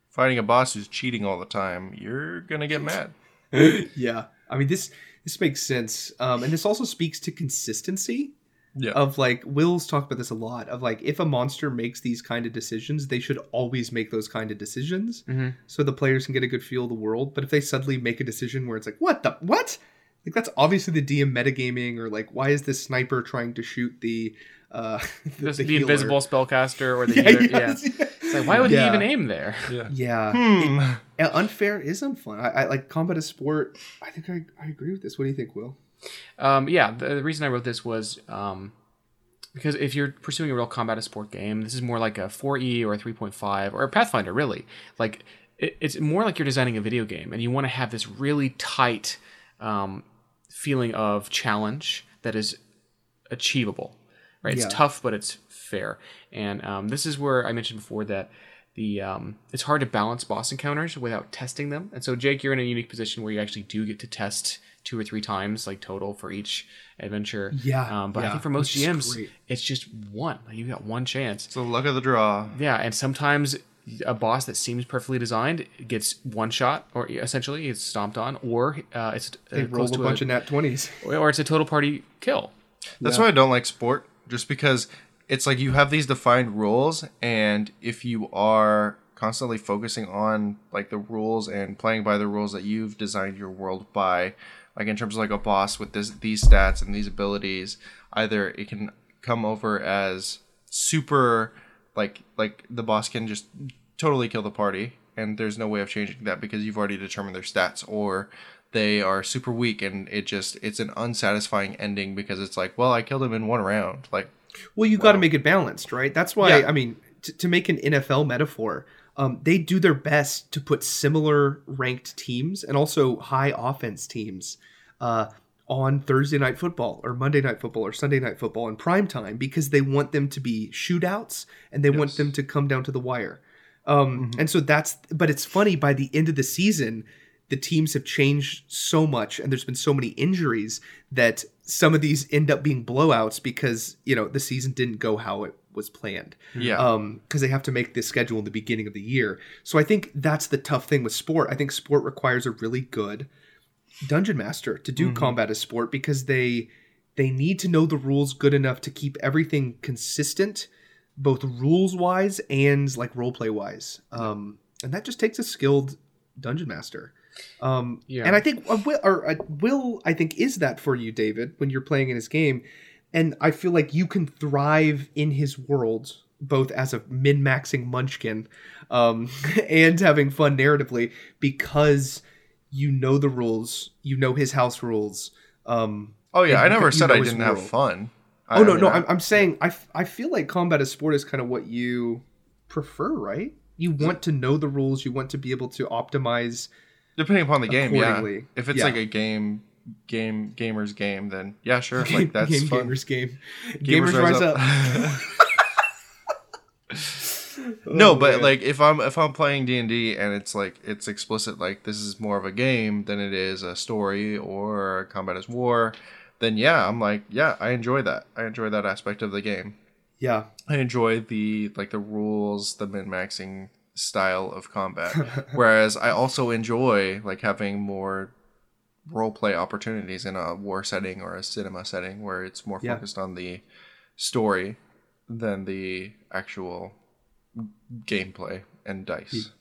C: fighting a boss who's cheating all the time, you're gonna get mad.
B: yeah. I mean this this makes sense. Um, and this also speaks to consistency.
C: Yeah.
B: of like Will's talked about this a lot of like if a monster makes these kind of decisions, they should always make those kind of decisions
A: Mhm.
B: so the players can get a good feel of the world. But if they suddenly make a decision where it's like, what the what? Like that's obviously the DM metagaming or like why is this sniper trying to shoot the uh
A: The, the,
B: healer?
A: invisible spellcaster or the
B: Yeah,
A: healer,
B: yeah,
A: yeah. It's like, why would
B: Yeah.
A: he even aim there?
C: yeah.
B: Yeah.
C: Hmm.
B: Yeah, unfair is unfun. I, I like combat as sport. I think I, I agree with this. What do you think, Will?
A: Um, yeah, the, the reason I wrote this was um, because if you're pursuing a real combat as sport game, this is more like a 4E or a 3.5 or a Pathfinder, really. Like it, it's more like you're designing a video game, and you want to have this really tight um, feeling of challenge that is achievable. Right? It's
B: Yeah.
A: tough, but it's fair. And um, this is where I mentioned before that the um, it's hard to balance boss encounters without testing them. And so, Jake, you're in a unique position where you actually do get to test two or three times, like total for each adventure.
B: Yeah,
A: Um, but I think for most
B: which
A: GMs,
B: great.
A: it's just one. Like you got one chance.
C: It's the luck of the draw.
A: Yeah, and sometimes a boss that seems perfectly designed gets one shot, or essentially it's stomped on, or uh, it's
B: They
A: uh,
B: roll
A: close
B: a
A: to
B: bunch of nat twenties.
A: or it's a total party kill.
C: That's
B: Yeah.
C: why I don't like sport, just because it's like you have these defined rules, and if you are constantly focusing on like the rules and playing by the rules that you've designed your world by, like in terms of like a boss with this these stats and these abilities, either it can come over as super like like the boss can just totally kill the party and there's no way of changing that because you've already determined their stats or they are super weak and it just it's an unsatisfying ending because it's like well i killed him in one round like
B: Well, you got to make it balanced, right? That's why
C: Yeah.
B: I mean, t- to make an NFL metaphor, um, they do their best to put similar ranked teams and also high offense teams uh, on Thursday night football or Monday night football or Sunday night football in prime time because they want them to be shootouts and they want them to come down to the wire. Um, And so that's, but it's funny by the end of the season, the teams have changed so much and there's been so many injuries that some of these end up being blowouts because, you know, the season didn't go how it was planned.
C: Yeah.
B: Um because they have to make this schedule in the beginning of the year. So i think that's the tough thing with sport. I think sport requires a really good dungeon master to do combat as sport because they they need to know the rules good enough to keep everything consistent both rules wise and like role play wise um and that just takes a skilled dungeon master um
A: Yeah.
B: and i think uh, will, or uh, will i think is that for you david when you're playing in his game and I feel like you can thrive in his world both as a min-maxing munchkin um, and having fun narratively because you know the rules, you know his house rules. Um,
C: oh yeah i never said i didn't have fun
B: oh
C: I
B: no,
C: mean,
B: no,
C: I-
B: I'm, I'm saying I, f- I feel like combat as sport is kind of what you prefer, right? You want to know the rules, you want to be able to optimize.
C: Depending upon the game yeah if it's
B: Yeah.
C: like a game game gamers game then yeah sure like that's
B: game
C: fun
B: gamers game. Gamers, rise, up.
C: no
B: Oh,
C: but
B: man.
C: like if i'm if i'm playing d&d and it's like it's explicit like this is more of a game than it is a story or combat as war then yeah i'm like yeah i enjoy that i enjoy that aspect of the game
B: yeah,
C: i enjoy the like the rules the min-maxing style of combat whereas i also enjoy like having more role play opportunities in a war setting or a cinema setting where it's more
B: Yeah.
C: focused on the story than the actual gameplay and dice. Hmm.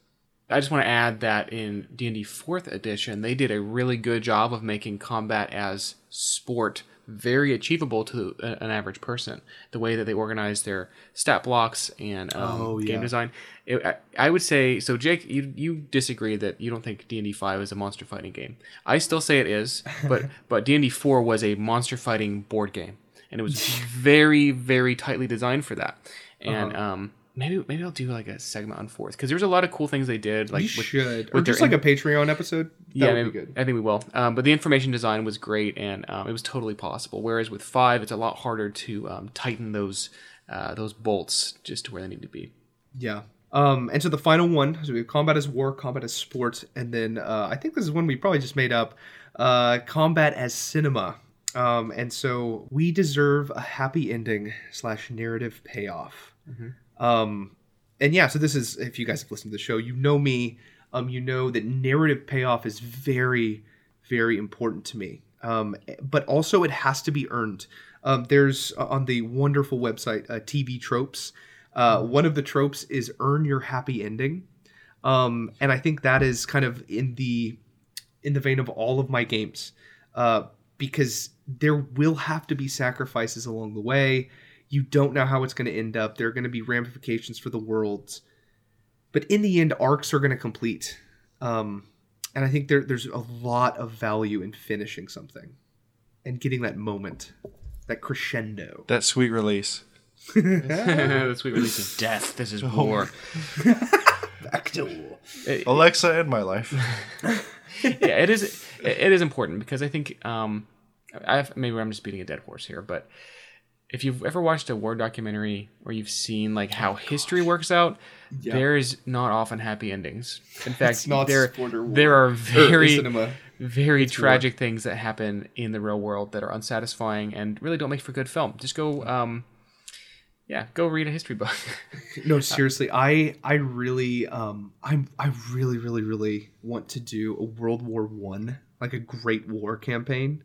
A: I just want to add that in D&D 4th edition, they did a really good job of making combat as sport very achievable to an average person. The way that they organize their stat blocks and um,
B: Oh,
A: game design. It, I, I would say so. Jake, you you disagree that you don't think D&D 5 is a monster fighting game. I still say it is, but but D&D 4 was a monster fighting board game, and it was very very tightly designed for that. And
B: Uh-huh.
A: um, maybe maybe I'll do like a segment on fourth because there's a lot of cool things they did. Like
B: you
A: with-
B: should, or
A: with their
B: just like
A: in-
B: a Patreon episode. That
A: yeah, maybe,
B: be good.
A: I think we will. Um, but the information design was great, and um, it was totally possible. Whereas with five, it's a lot harder to um, tighten those uh, those bolts just to where they need to be.
B: Yeah. Um, and so the final one, so we have combat as war, combat as sport, and then uh, I think this is one we probably just made up, uh, combat as cinema. Um, and so we deserve a happy ending slash narrative payoff. Um, and yeah, so this is if you guys have listened to the show, you know me. Um, you know that narrative payoff is very, very important to me. Um, but also it has to be earned. Um, there's uh, on the wonderful website uh, TV Tropes. Uh, one of the tropes is earn your happy ending, um, and I think that is kind of in the in the vein of all of my games, uh, because there will have to be sacrifices along the way. You don't know how it's going to end up. There are going to be ramifications for the world, but in the end, arcs are going to complete. Um, and I think there, there's a lot of value in finishing something and getting that moment, that crescendo.
C: That sweet release.
A: the sweet release of death. This is war.
B: Back to
C: Alexa and my life.
A: yeah, it is. It is important because I think um, I've, maybe I'm just beating a dead horse here, but if you've ever watched a war documentary or you've seen like how history works out,
B: Yeah.
A: there is not often happy endings. In fact, there
B: war.
A: there are very
B: cinema.
A: very tragic things that happen in the real world that are unsatisfying and really don't make for good film. Just go, um, yeah, go read a history book.
B: No, seriously, I I really um I I really really really want to do a World War One like a Great War campaign.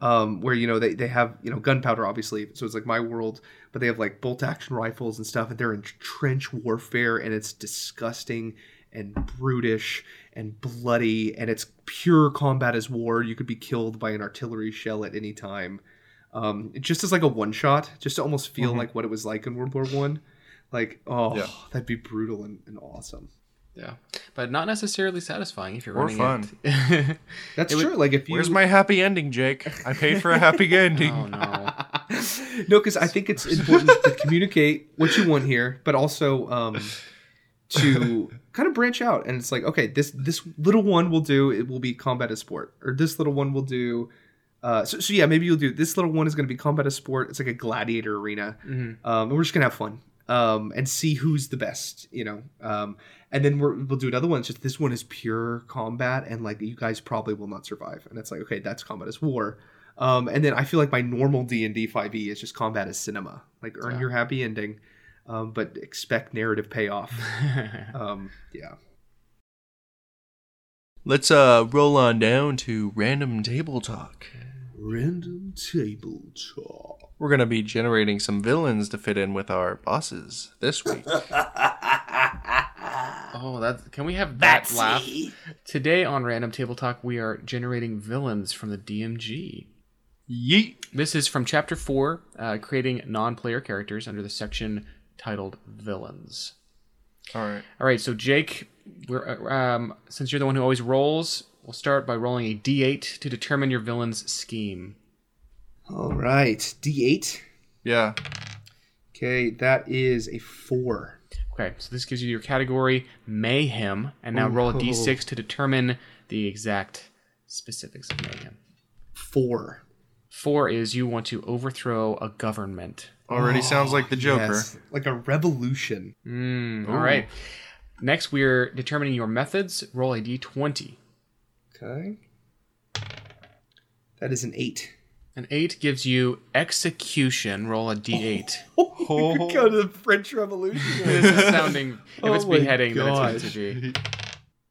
B: Um, where you know they, they have you know gunpowder obviously, so it's like my world, but they have like bolt action rifles and stuff, and they're in trench warfare, and it's disgusting and brutish and bloody, and it's pure combat as war. You could be killed by an artillery shell at any time. Um, just as like a one shot, just to almost feel
C: Mhm.
B: like what it was like in World War One. Like, oh,
C: Yeah.
B: that'd be brutal and, and awesome.
A: Yeah, but not necessarily satisfying if you're
C: Or
A: running it.
B: That's
A: It would-
B: true. like if you
C: Where's my happy ending, Jake? I paid for a happy ending.
A: oh no.
B: no, because I think it's important to communicate what you want here, but also um, to kind of branch out. And it's like, okay, this this little one will do. It will be combat as sport, or this little one will do. Uh, so, so yeah, maybe you'll do this little one is going to be combat as sport. It's like a gladiator arena,
A: Mhm.
B: um, and we're just gonna have fun um, and see who's the best, you know. Um, and then we're, we'll do another one. It's just this one is pure combat, and like you guys probably will not survive. And it's like, okay, that's combat as war. Um, and then I feel like my normal D and D five E is just combat as cinema. Like earn
A: Yeah.
B: your happy ending, um, but expect narrative payoff. um, yeah.
C: Let's uh roll on down to random table talk.
B: Random table talk.
C: We're gonna be generating some villains to fit in with our bosses this week.
A: oh, that can we have that laugh? Today on Random Table Talk, we are generating villains from the DMG.
C: Yeet.
A: This is from Chapter Four, uh, creating non-player characters under the section titled Villains.
C: All right.
A: All right, so Jake, we're, uh, um, since you're the one who always rolls, we'll start by rolling a d8 to determine your villain's scheme.
B: All right, D eight.
C: Yeah.
B: Okay, that is a four.
A: Okay, so this gives you your category Mayhem, and now roll a
B: Ooh.
A: d6 to determine the exact specifics of Mayhem.
B: Four.
A: Four is you want to overthrow a government.
C: Already sounds like the Joker.
B: Yes, like a revolution.
A: Mm, all right. Next, we're determining your methods. Roll a d20.
B: Okay. That is an eight.
A: An eight gives you execution. Roll a d8.
B: Oh, go to the French Revolution.
A: this is sounding. If
B: Oh
A: it's
B: my
A: beheading, then it's going
B: gosh.
A: to be.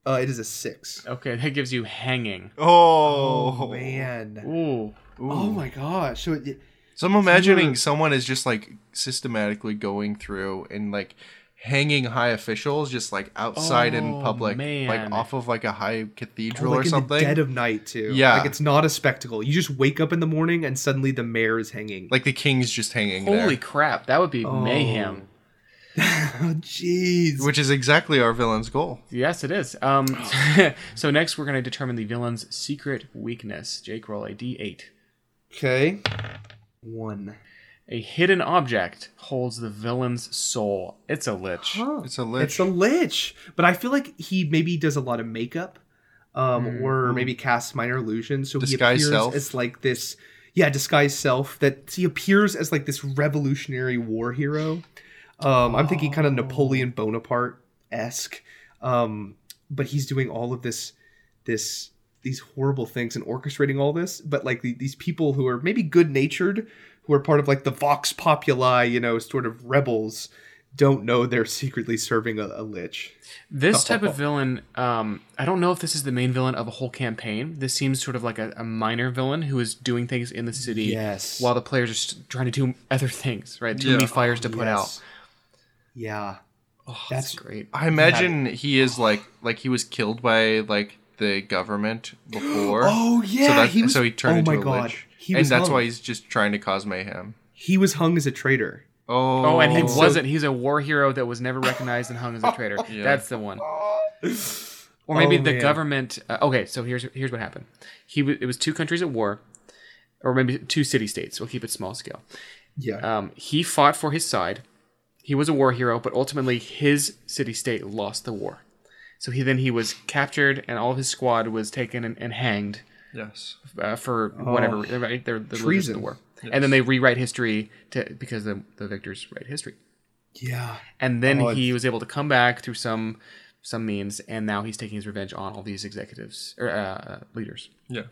B: uh, it is a six.
A: Okay, that gives you hanging.
C: Oh,
B: man.
A: Ooh.
B: Oh my gosh. So it,
C: So I'm imagining
B: you're-
C: someone is just like systematically going through and like hanging high officials just like outside in
A: Oh,
C: public,
A: man.
C: like off of like a high cathedral
B: like
C: or
B: in
C: something.
B: the dead of night too.
C: Yeah.
B: Like it's not a spectacle. You just wake up in the morning and suddenly the mayor is hanging.
C: like the king's just hanging
A: Holy
C: there,
A: crap! That would be
B: Oh.
A: mayhem.
B: oh jeez.
C: which is exactly our villain's goal.
A: Yes, it is. Um, so next, we're going to determine the villain's secret weakness. Jake, roll a d8.
B: Okay. One.
A: A hidden object holds the villain's soul. It's a lich.
C: It's a lich.
B: It's a lich. But I feel like he maybe does a lot of makeup. Um, or maybe casts minor illusions. So
C: Disguise
B: he appears
C: self.
B: as like this yeah, disguise self that he appears as like this revolutionary war hero. Um, I'm thinking kind of Napoleon Bonaparte esque. Um, but he's doing all of this this these horrible things and orchestrating all this but like the, these people who are maybe good natured who are part of like the vox populi you know sort of rebels don't know they're secretly serving a, a lich
A: This type of villain, um, I don't know if this is the main villain of a whole campaign. This seems sort of like a, a minor villain who is doing things in the city
B: Yes.
A: while the players are just trying to do other things, right? Too
C: Yeah.
A: many fires to put
B: Yes.
A: out.
B: yeah
A: Oh,
B: That's-
A: that's great.
C: I imagine he is like like he was killed by like the government before.
B: oh yeah
C: so, that,
B: he was,
C: so he turned
B: oh
C: into
B: my
C: a
B: god
C: lich.
B: He
C: and that's
B: hung.
C: why he's just trying to cause mayhem.
B: he was hung as a traitor
C: Oh,
A: Oh, and he
B: And so-
A: wasn't. He's a war hero that was never recognized and hung as a traitor.
C: Yeah.
A: That's the one. Or maybe
B: Oh,
A: the
B: man.
A: government. Uh, okay, so here's here's what happened. He w- it was two countries at war, or maybe two city states. We'll keep it small scale.
B: yeah
A: Um, he fought for his side. He was a war hero, but ultimately his city state lost the war. So he then he was captured, and all of his squad was taken and, and hanged
C: yes.
A: uh, for whatever. Right, they're the losers of
B: Treason.
A: the war, and then they rewrite history to because the the victors write history.
B: yeah
A: and then
B: Oh,
A: he was able to come back through some some means and now he's taking his revenge on all these executives or uh, leaders
C: Yeah.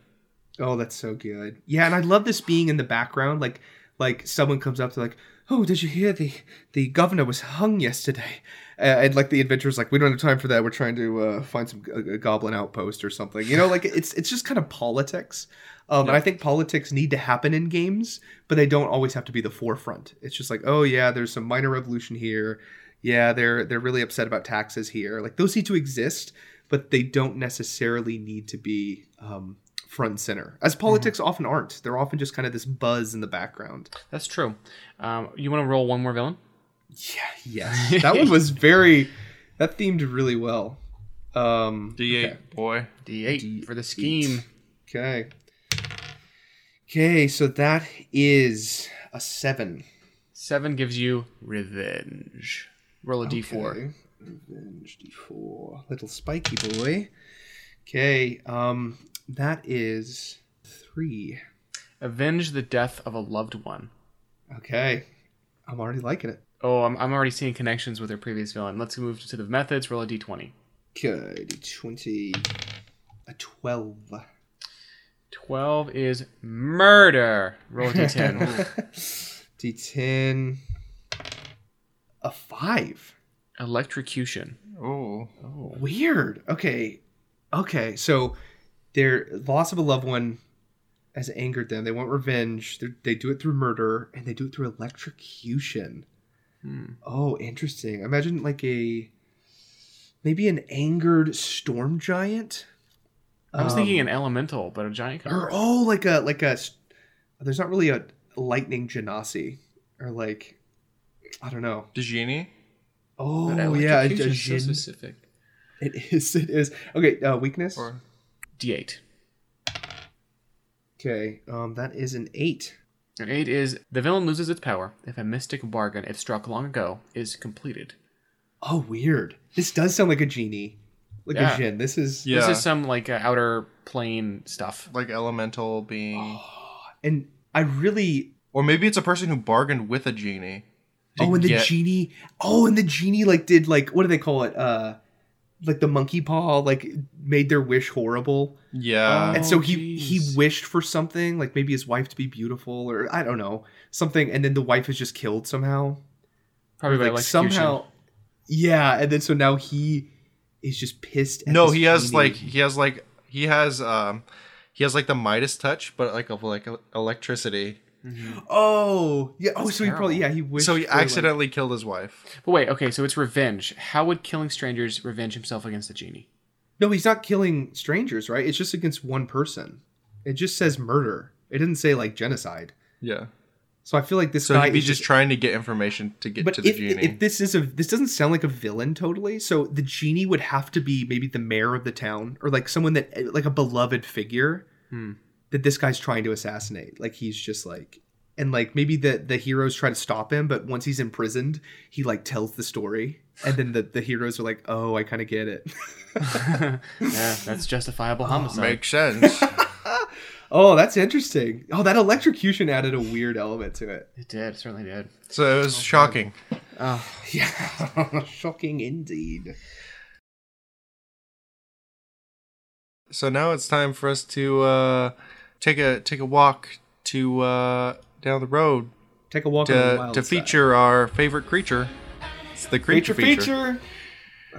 B: Oh, that's so good. Yeah, and I love this being in the background, like like someone comes up to like, "Oh, did you hear the the governor was hung yesterday?" Uh, and like the adventurer's like, "We don't have time for that. We're trying to uh, find some a, a goblin outpost or something." You know, like it's it's just kind of politics. Um, And I think politics need to happen in games, but they don't always have to be the forefront. It's just like, oh yeah, there's some minor revolution here. Yeah, they're they're really upset about taxes here. Like those need to exist, but they don't necessarily need to be um, front and center. As politics often aren't. They're often just kind of this buzz in the background.
A: That's true. Um, you want to roll one more villain?
B: Yeah, yes. That one was very that themed really well. Um
C: D8
B: okay.
C: boy.
A: D8 for the scheme.
B: Okay. Okay, so that is a seven.
A: Seven gives you revenge. Roll a d4.
B: Okay. Revenge D4. Little spiky boy. Okay, um that is three.
A: Avenge the death of a loved one.
B: Okay. I'm already liking it.
A: Oh, I'm, I'm already seeing connections with their previous villain. Let's move to the methods. Roll a d20.
B: Okay, D20. A 12.
A: 12 is murder. Roll a d10.
B: D10. A 5.
A: Electrocution.
C: Oh.
B: Weird. Okay. Okay. So their loss of a loved one has angered them. They want revenge. They're, they do it through murder and they do it through electrocution.
A: Hmm.
B: Oh, interesting. Imagine like a maybe an angered storm giant.
A: I was
B: Um,
A: thinking an elemental, but a giant.
B: or oh, like a like a. There's not really a lightning genasi or like I don't know.
C: The genie?
B: Oh
A: But
B: yeah, a, a
A: so specific.
B: It is. It is. Okay. Uh, weakness.
C: Or
A: D8.
B: Okay. Um, that is an eight.
A: An 8 is the villain loses its power if a mystic bargain it struck long ago is completed.
B: Oh, weird. This does sound like a genie, like
A: Yeah.
B: a Jin. This is
C: Yeah.
A: This is some like uh, outer plane stuff.
C: like elemental being
B: and I really.
C: Or maybe it's a person who bargained with a genie. to
B: Oh, and the
C: get-
B: genie. Oh, and the genie like did like what do they call it? Uh, like the monkey paw like made their wish horrible,
C: Yeah.
B: and so
A: Oh,
B: he he wished for something like maybe his wife to be beautiful or I don't know something, and then the wife is just killed somehow.
A: Probably
B: like somehow, yeah, and then so now he is just pissed. At
C: no, he has like he has like he has um he has like the Midas touch, but like of like electricity.
B: Oh, yeah. Oh,
A: That's
B: so he probably yeah he wished.
C: So he
B: for, like-
C: accidentally killed his wife.
A: But wait, okay, so it's revenge. How would killing strangers revenge himself against the genie?
B: no, he's not killing strangers, right? It's just against one person. It just says murder. It didn't say like genocide.
C: Yeah.
B: So I feel like this
C: So
B: guy
C: he'd be
B: is
C: just trying to get information to get
B: But
C: to the
B: if,
C: genie.
B: if this is a this doesn't sound like a villain totally. So the genie would have to be maybe the mayor of the town or like someone that like a beloved figure
A: Hmm.
B: That this guy's trying to assassinate. Like he's just like and like maybe the the heroes try to stop him, but once he's imprisoned, he like tells the story, and then the the heroes are like, "Oh, I kind of get it."
A: yeah, that's justifiable homicide.
C: Makes sense.
B: oh, that's interesting. Oh, that electrocution added a weird element to it.
A: It did, certainly did.
C: so it was shocking.
A: Oh,
B: Yeah, shocking indeed.
C: So now it's time for us to uh, take a take a walk to uh, down the road
B: Take a walk on the
C: to
B: wild
C: to
B: side.
C: feature our favorite creature. It's the creature
B: creature
C: feature.
B: feature.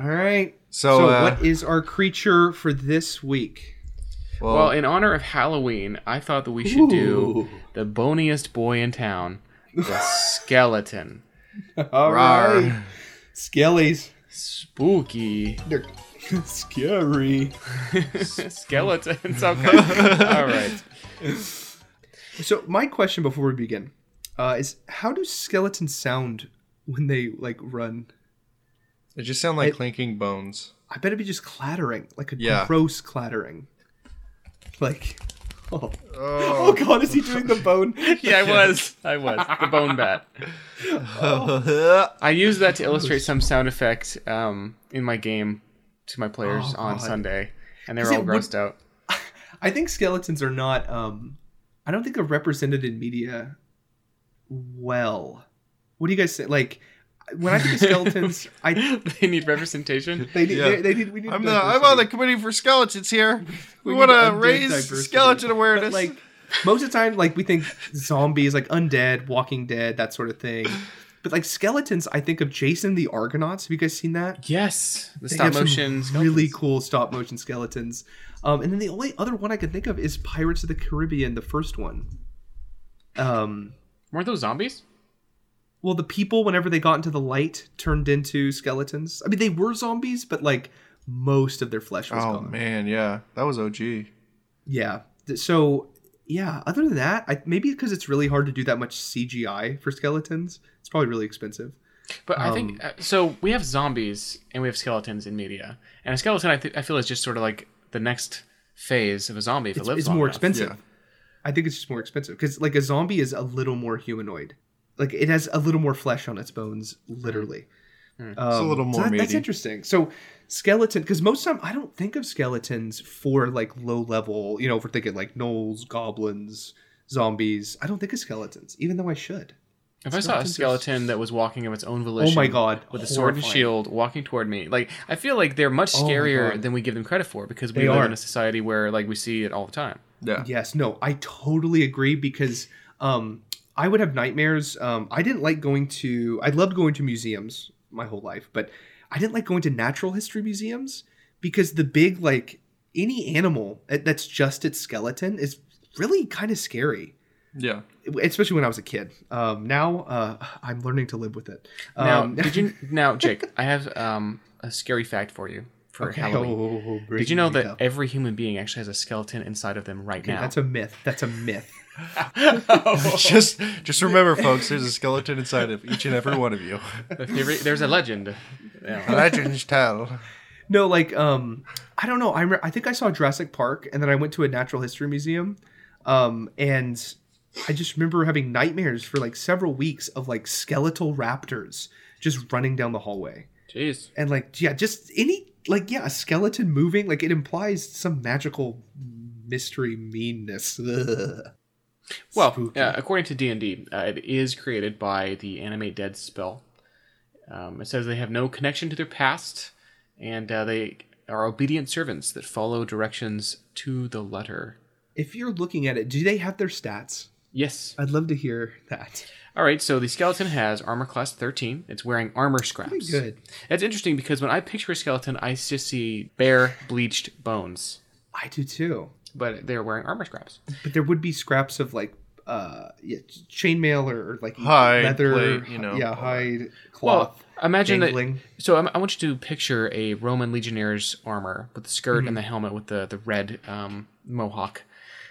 B: All right.
C: So,
B: So,
C: uh,
B: what is our creature for this week?
C: Well,
A: well, in honor of Halloween, I thought that we should do the boniest boy in town, the skeleton.
B: All
C: Rawr.
B: right. Skellies.
A: Spooky
B: They're scary.
A: skeletons. Okay. All right.
B: So my question before we begin uh, is, how do skeletons sound when they like run?
C: it just sound like
B: it-
C: clinking bones.
B: I bet it'd be just clattering, like a
C: Yeah.
B: gross clattering. Like, oh. oh
C: Oh,
B: god, is he doing the bone?
A: Yeah, I was. I was the bone bat. I used that to illustrate some sound effect um, in my game to my players
B: Oh,
A: on
B: God.
A: Sunday, and they
B: Is
A: were all
B: it- would-
A: grossed out.
B: I think skeletons are not. Um, I don't think they're represented in media well. What do you guys say? Like, when I think of skeletons, I
A: they need representation.
B: they need,
C: Yeah.
B: they, they need we need.
C: I'm the I'm on the committee for skeletons here. We,
B: We
C: want to raise
B: diversity.
C: skeleton
B: But,
C: awareness.
B: like most of the time, like we think zombies, like undead, Walking Dead, that sort of thing. But like skeletons, I think of Jason the Argonauts. Have you guys seen that?
A: Yes, the stop motion.
B: really cool stop motion skeletons. Um, and then the only other one I can think of is Pirates of the Caribbean, the first one. Um,
A: Weren't those zombies?
B: well, the people, whenever they got into the light, turned into skeletons. I mean, they were zombies, but like most of their flesh was
C: Oh
B: gone.
C: man, yeah, that was OG.
B: Yeah. So yeah, other than that, I, maybe because it's really hard to do that much CGI for skeletons, it's probably really expensive.
A: But I
B: Um,
A: think uh, so. We have zombies and we have skeletons in media, and a skeleton I, th- I feel is just sort of like the next phase of a zombie if
B: It's,
A: it lives
B: it's more
A: enough.
B: expensive.
C: Yeah.
B: I think it's just more expensive because like a zombie is a little more humanoid. Like it has a little more flesh on its bones, literally.
A: Hmm.
B: Um,
C: It's a little
B: so
C: more
B: that- that's interesting. So skeleton, because most of the time I don't think of skeletons for like low level. You know, if we're thinking like gnolls, goblins, zombies, I don't think of skeletons, even though I should.
A: If I saw a skeleton that was walking of its own volition,
B: Oh my god,
A: with a sword and shield walking toward me, like I feel like they're much
B: Oh
A: scarier
B: God.
A: than we give them credit for because we
B: They
A: live
B: are.
A: in a society where like we see it all the time.
C: Yeah.
B: Yes, no, I totally agree because um, I would have nightmares. Um, I didn't like going to. I loved going to museums my whole life, but I didn't like going to natural history museums because the big like any animal that's just its skeleton is really kind of scary.
C: Yeah.
B: Especially when I was a kid. Um, now uh, I'm learning to live with it.
A: Now,
B: Um,
A: did you now, Jake? I have um, a scary fact for you for
B: okay,
A: Halloween.
B: oh,
A: Did you know that
B: up.
A: every human being actually has a skeleton inside of them right
B: Okay,
A: now?
B: that's a myth. That's a myth.
C: just just remember, folks. There's a skeleton inside of each and every one of you.
A: The theory- there's a legend. Yeah.
C: Legends tell.
B: No, like um, I don't know. I re- I think I saw Jurassic Park, and then I went to a natural history museum, um, and I just remember having nightmares for like several weeks of like skeletal raptors just running down the hallway,
A: Jeez.
B: and like yeah, just any like yeah, a skeleton moving like it implies some magical mystery meanness. Ugh.
A: Well,
B: Spooky.
A: uh, according to D and D, uh, it is created by the animate dead spell. Um, it says they have no connection to their past, and uh, they are obedient servants that follow directions to the letter.
B: if you're looking at it, do they have their stats?
A: Yes.
B: I'd love to hear that.
A: All right. So the skeleton has armor class 13. It's wearing armor scraps.
B: Pretty good.
A: That's interesting because when I picture a skeleton, I just see bare bleached bones,
B: I do too.
A: But they're wearing armor scraps.
B: but there would be scraps of like uh yeah, chainmail or, or like
C: Hide,
B: leather
C: plate, you know.
B: yeah hide
A: Well,
B: cloth
A: imagine
B: dangling.
A: that. So I, I want you to picture a Roman legionnaire's armor with the skirt
B: Mm-hmm.
A: and the helmet with the the red um, mohawk,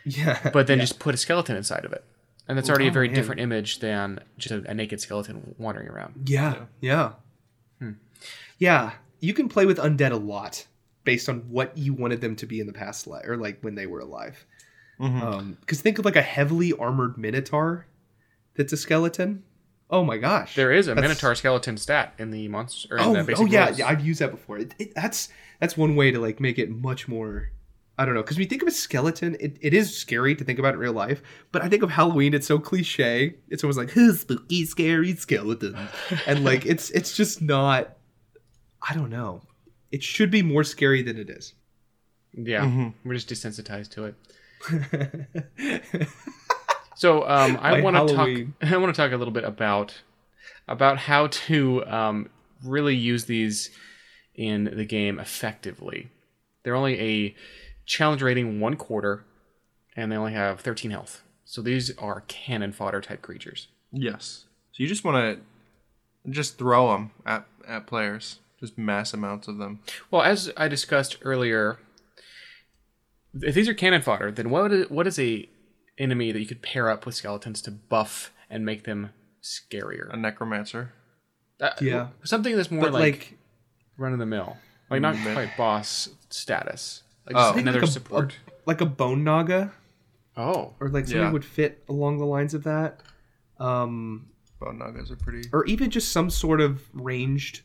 B: yeah
A: but then just put a skeleton inside of it, and that's already a
B: Oh,
A: very
B: man.
A: different image than just a, a naked skeleton wandering around.
B: yeah yeah
A: Hmm.
B: yeah you can play with undead a lot based on what you wanted them to be in the past li- or like when they were alive.
C: Mhm.
B: um because think of like a heavily armored minotaur that's a skeleton. Oh my gosh.
A: There is a
B: That's-
A: Minotaur skeleton stat in the monster.
B: Oh,
A: the
B: oh yeah, yeah i've used that before. It, it, that's that's one way to like make it much more i don't know because when you think of a skeleton it, it is scary to think about in real life but i think of halloween it's so cliche it's always like spooky scary skeleton. And like it's it's just not i don't know it should be more scary than it is
A: Yeah,
C: Mhm.
A: we're just desensitized to it. So um, I want to talk. I want to talk a little bit about about how to um, really use these in the game effectively. They're only a challenge rating one quarter, and they only have 13 health. So these are cannon fodder type creatures.
C: Yes. So you just want to just throw them at at players, just mass amounts of them.
A: Well, as I discussed earlier, if these are cannon fodder, then what is, what is a enemy that you could pair up with skeletons to buff and make them scarier?
C: A necromancer.
A: Uh,
B: Yeah.
A: something that's more
B: but
A: like,
B: like,
A: run of the mill, like not
C: Mm,
A: quite boss status, like
C: Oh.
A: just
C: I
A: another
B: like a,
A: support.
B: a- like a bone naga
A: oh,
B: or like something
C: Yeah.
B: would fit along the lines of that um
C: Bone nagas are pretty.
B: or even just some sort of ranged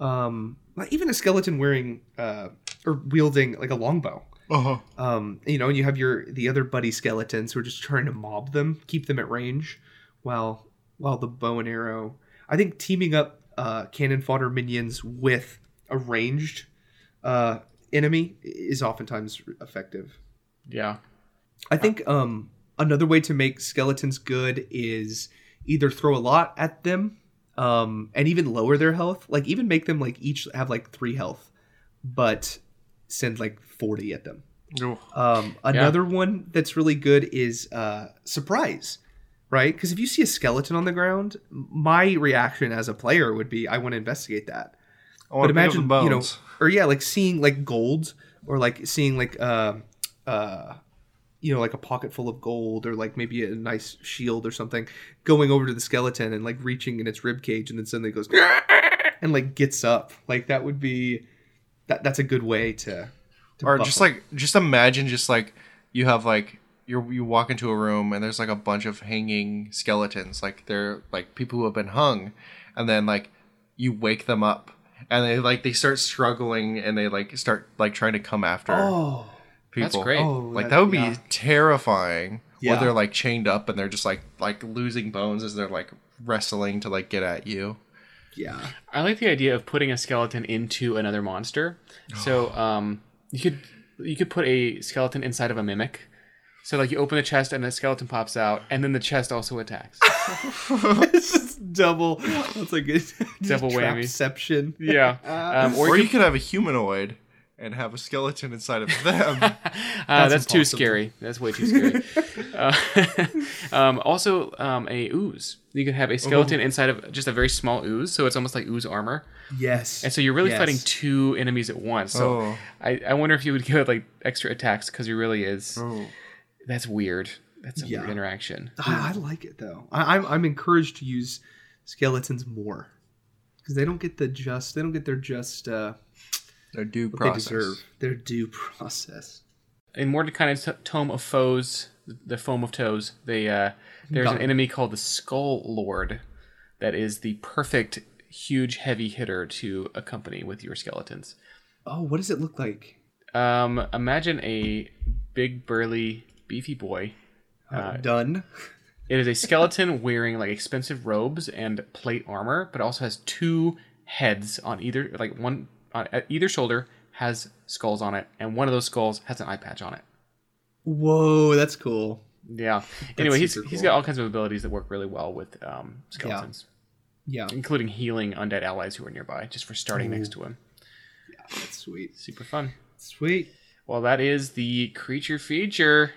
B: um like even a skeleton wearing uh or wielding like a longbow.
C: Uh-huh.
B: um you know and you have your the other buddy skeletons who are just trying to mob them keep them at range while while the bow and arrow i think teaming up uh cannon fodder minions with a ranged uh enemy is oftentimes effective.
A: Yeah,
B: I think um another way to make skeletons good is either throw a lot at them um, and even lower their health. Like even make them like each have like three health, but send like forty at them. Um, another one that's really good is uh, surprise, right? Because if you see a skeleton on the ground, my reaction as a player would be, I want to investigate that.
C: I
B: But
C: to pick up
B: imagine,
C: some
B: you know, or yeah, like seeing like gold, or like seeing like uh, uh, you know, like a pocket full of gold, or like maybe a nice shield or something, going over to the skeleton and like reaching in its rib cage, and then suddenly goes and like gets up. Like that would be that. That's a good way to. to
C: or just
B: them.
C: like just imagine just like you have like you you walk into a room and there's like a bunch of hanging skeletons like they're like people who have been hung and then like you wake them up and they like they start struggling and they like start like trying to come after
B: oh.
C: People
A: That's great.
B: Oh,
C: like that would be
B: yeah.
C: terrifying
B: Yeah.
C: where they're like chained up and they're just like like losing bones as they're like wrestling to like get at you
B: Yeah.
A: I like the idea of putting a skeleton into another monster. So um, you could you could put a skeleton inside of a mimic. So like you open the chest and the skeleton pops out, and then the chest also attacks.
B: it's just double. It's like a
A: Double whammy.
B: Trapception.
A: yeah. Um, or,
C: or
A: you
C: you could have a humanoid and have a skeleton inside of them
A: Uh, that's
B: That's
A: too scary. That's way too scary. uh, um, also, um, a ooze. You can have a skeleton inside of just a very small ooze, so it's almost like ooze armor.
B: Yes.
A: And so you're really
B: Yes.
A: fighting two enemies at once. So
C: Oh.
A: I, I wonder if you would give it like extra attacks because he really is.
C: oh.
A: That's weird. That's a
B: Yeah.
A: weird interaction.
B: I, I like it though. I, I'm I'm encouraged to use skeletons more because they don't get the just. They don't get their just uh,
C: their due
B: what
C: process
B: they deserve. Their due process.
A: In Mordecai's t- Tome of Foes, the Foam of Toes, they uh, there's an
B: Got it.
A: enemy called the Skull Lord that is the perfect huge heavy hitter to accompany with your skeletons.
B: Oh, what does it look like?
A: Um, imagine a big burly beefy boy.
B: Uh, done.
A: It is a skeleton wearing like expensive robes and plate armor, but also has two heads on either like one on either shoulder has skulls on it, and one of those skulls has an eye patch on it.
B: Whoa, that's cool.
A: Yeah. Anyway, he's
B: super
A: he's
B: cool.
A: got all kinds of abilities that work really well with um, skeletons,
B: Yeah,
A: including healing undead allies who are nearby, just for starting next to him.
B: Yeah, that's sweet.
A: Super fun.
B: Sweet.
A: Well, that is the creature feature.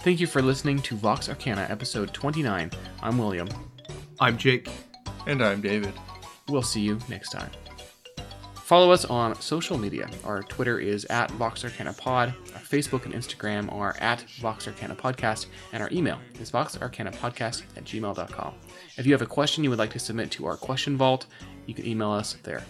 A: Thank you for listening to Vox Arcana episode 29. I'm William.
B: I'm Jake.
C: And i'm david
A: We'll see you next time. Follow us on social media. Our Twitter is at Vox Arcana Pod. Our Facebook and Instagram are at Vox Arcana Podcast. And our email is voxarcanapodcast at gmail.com. If you have a question you would like to submit to our question vault, you can email us there.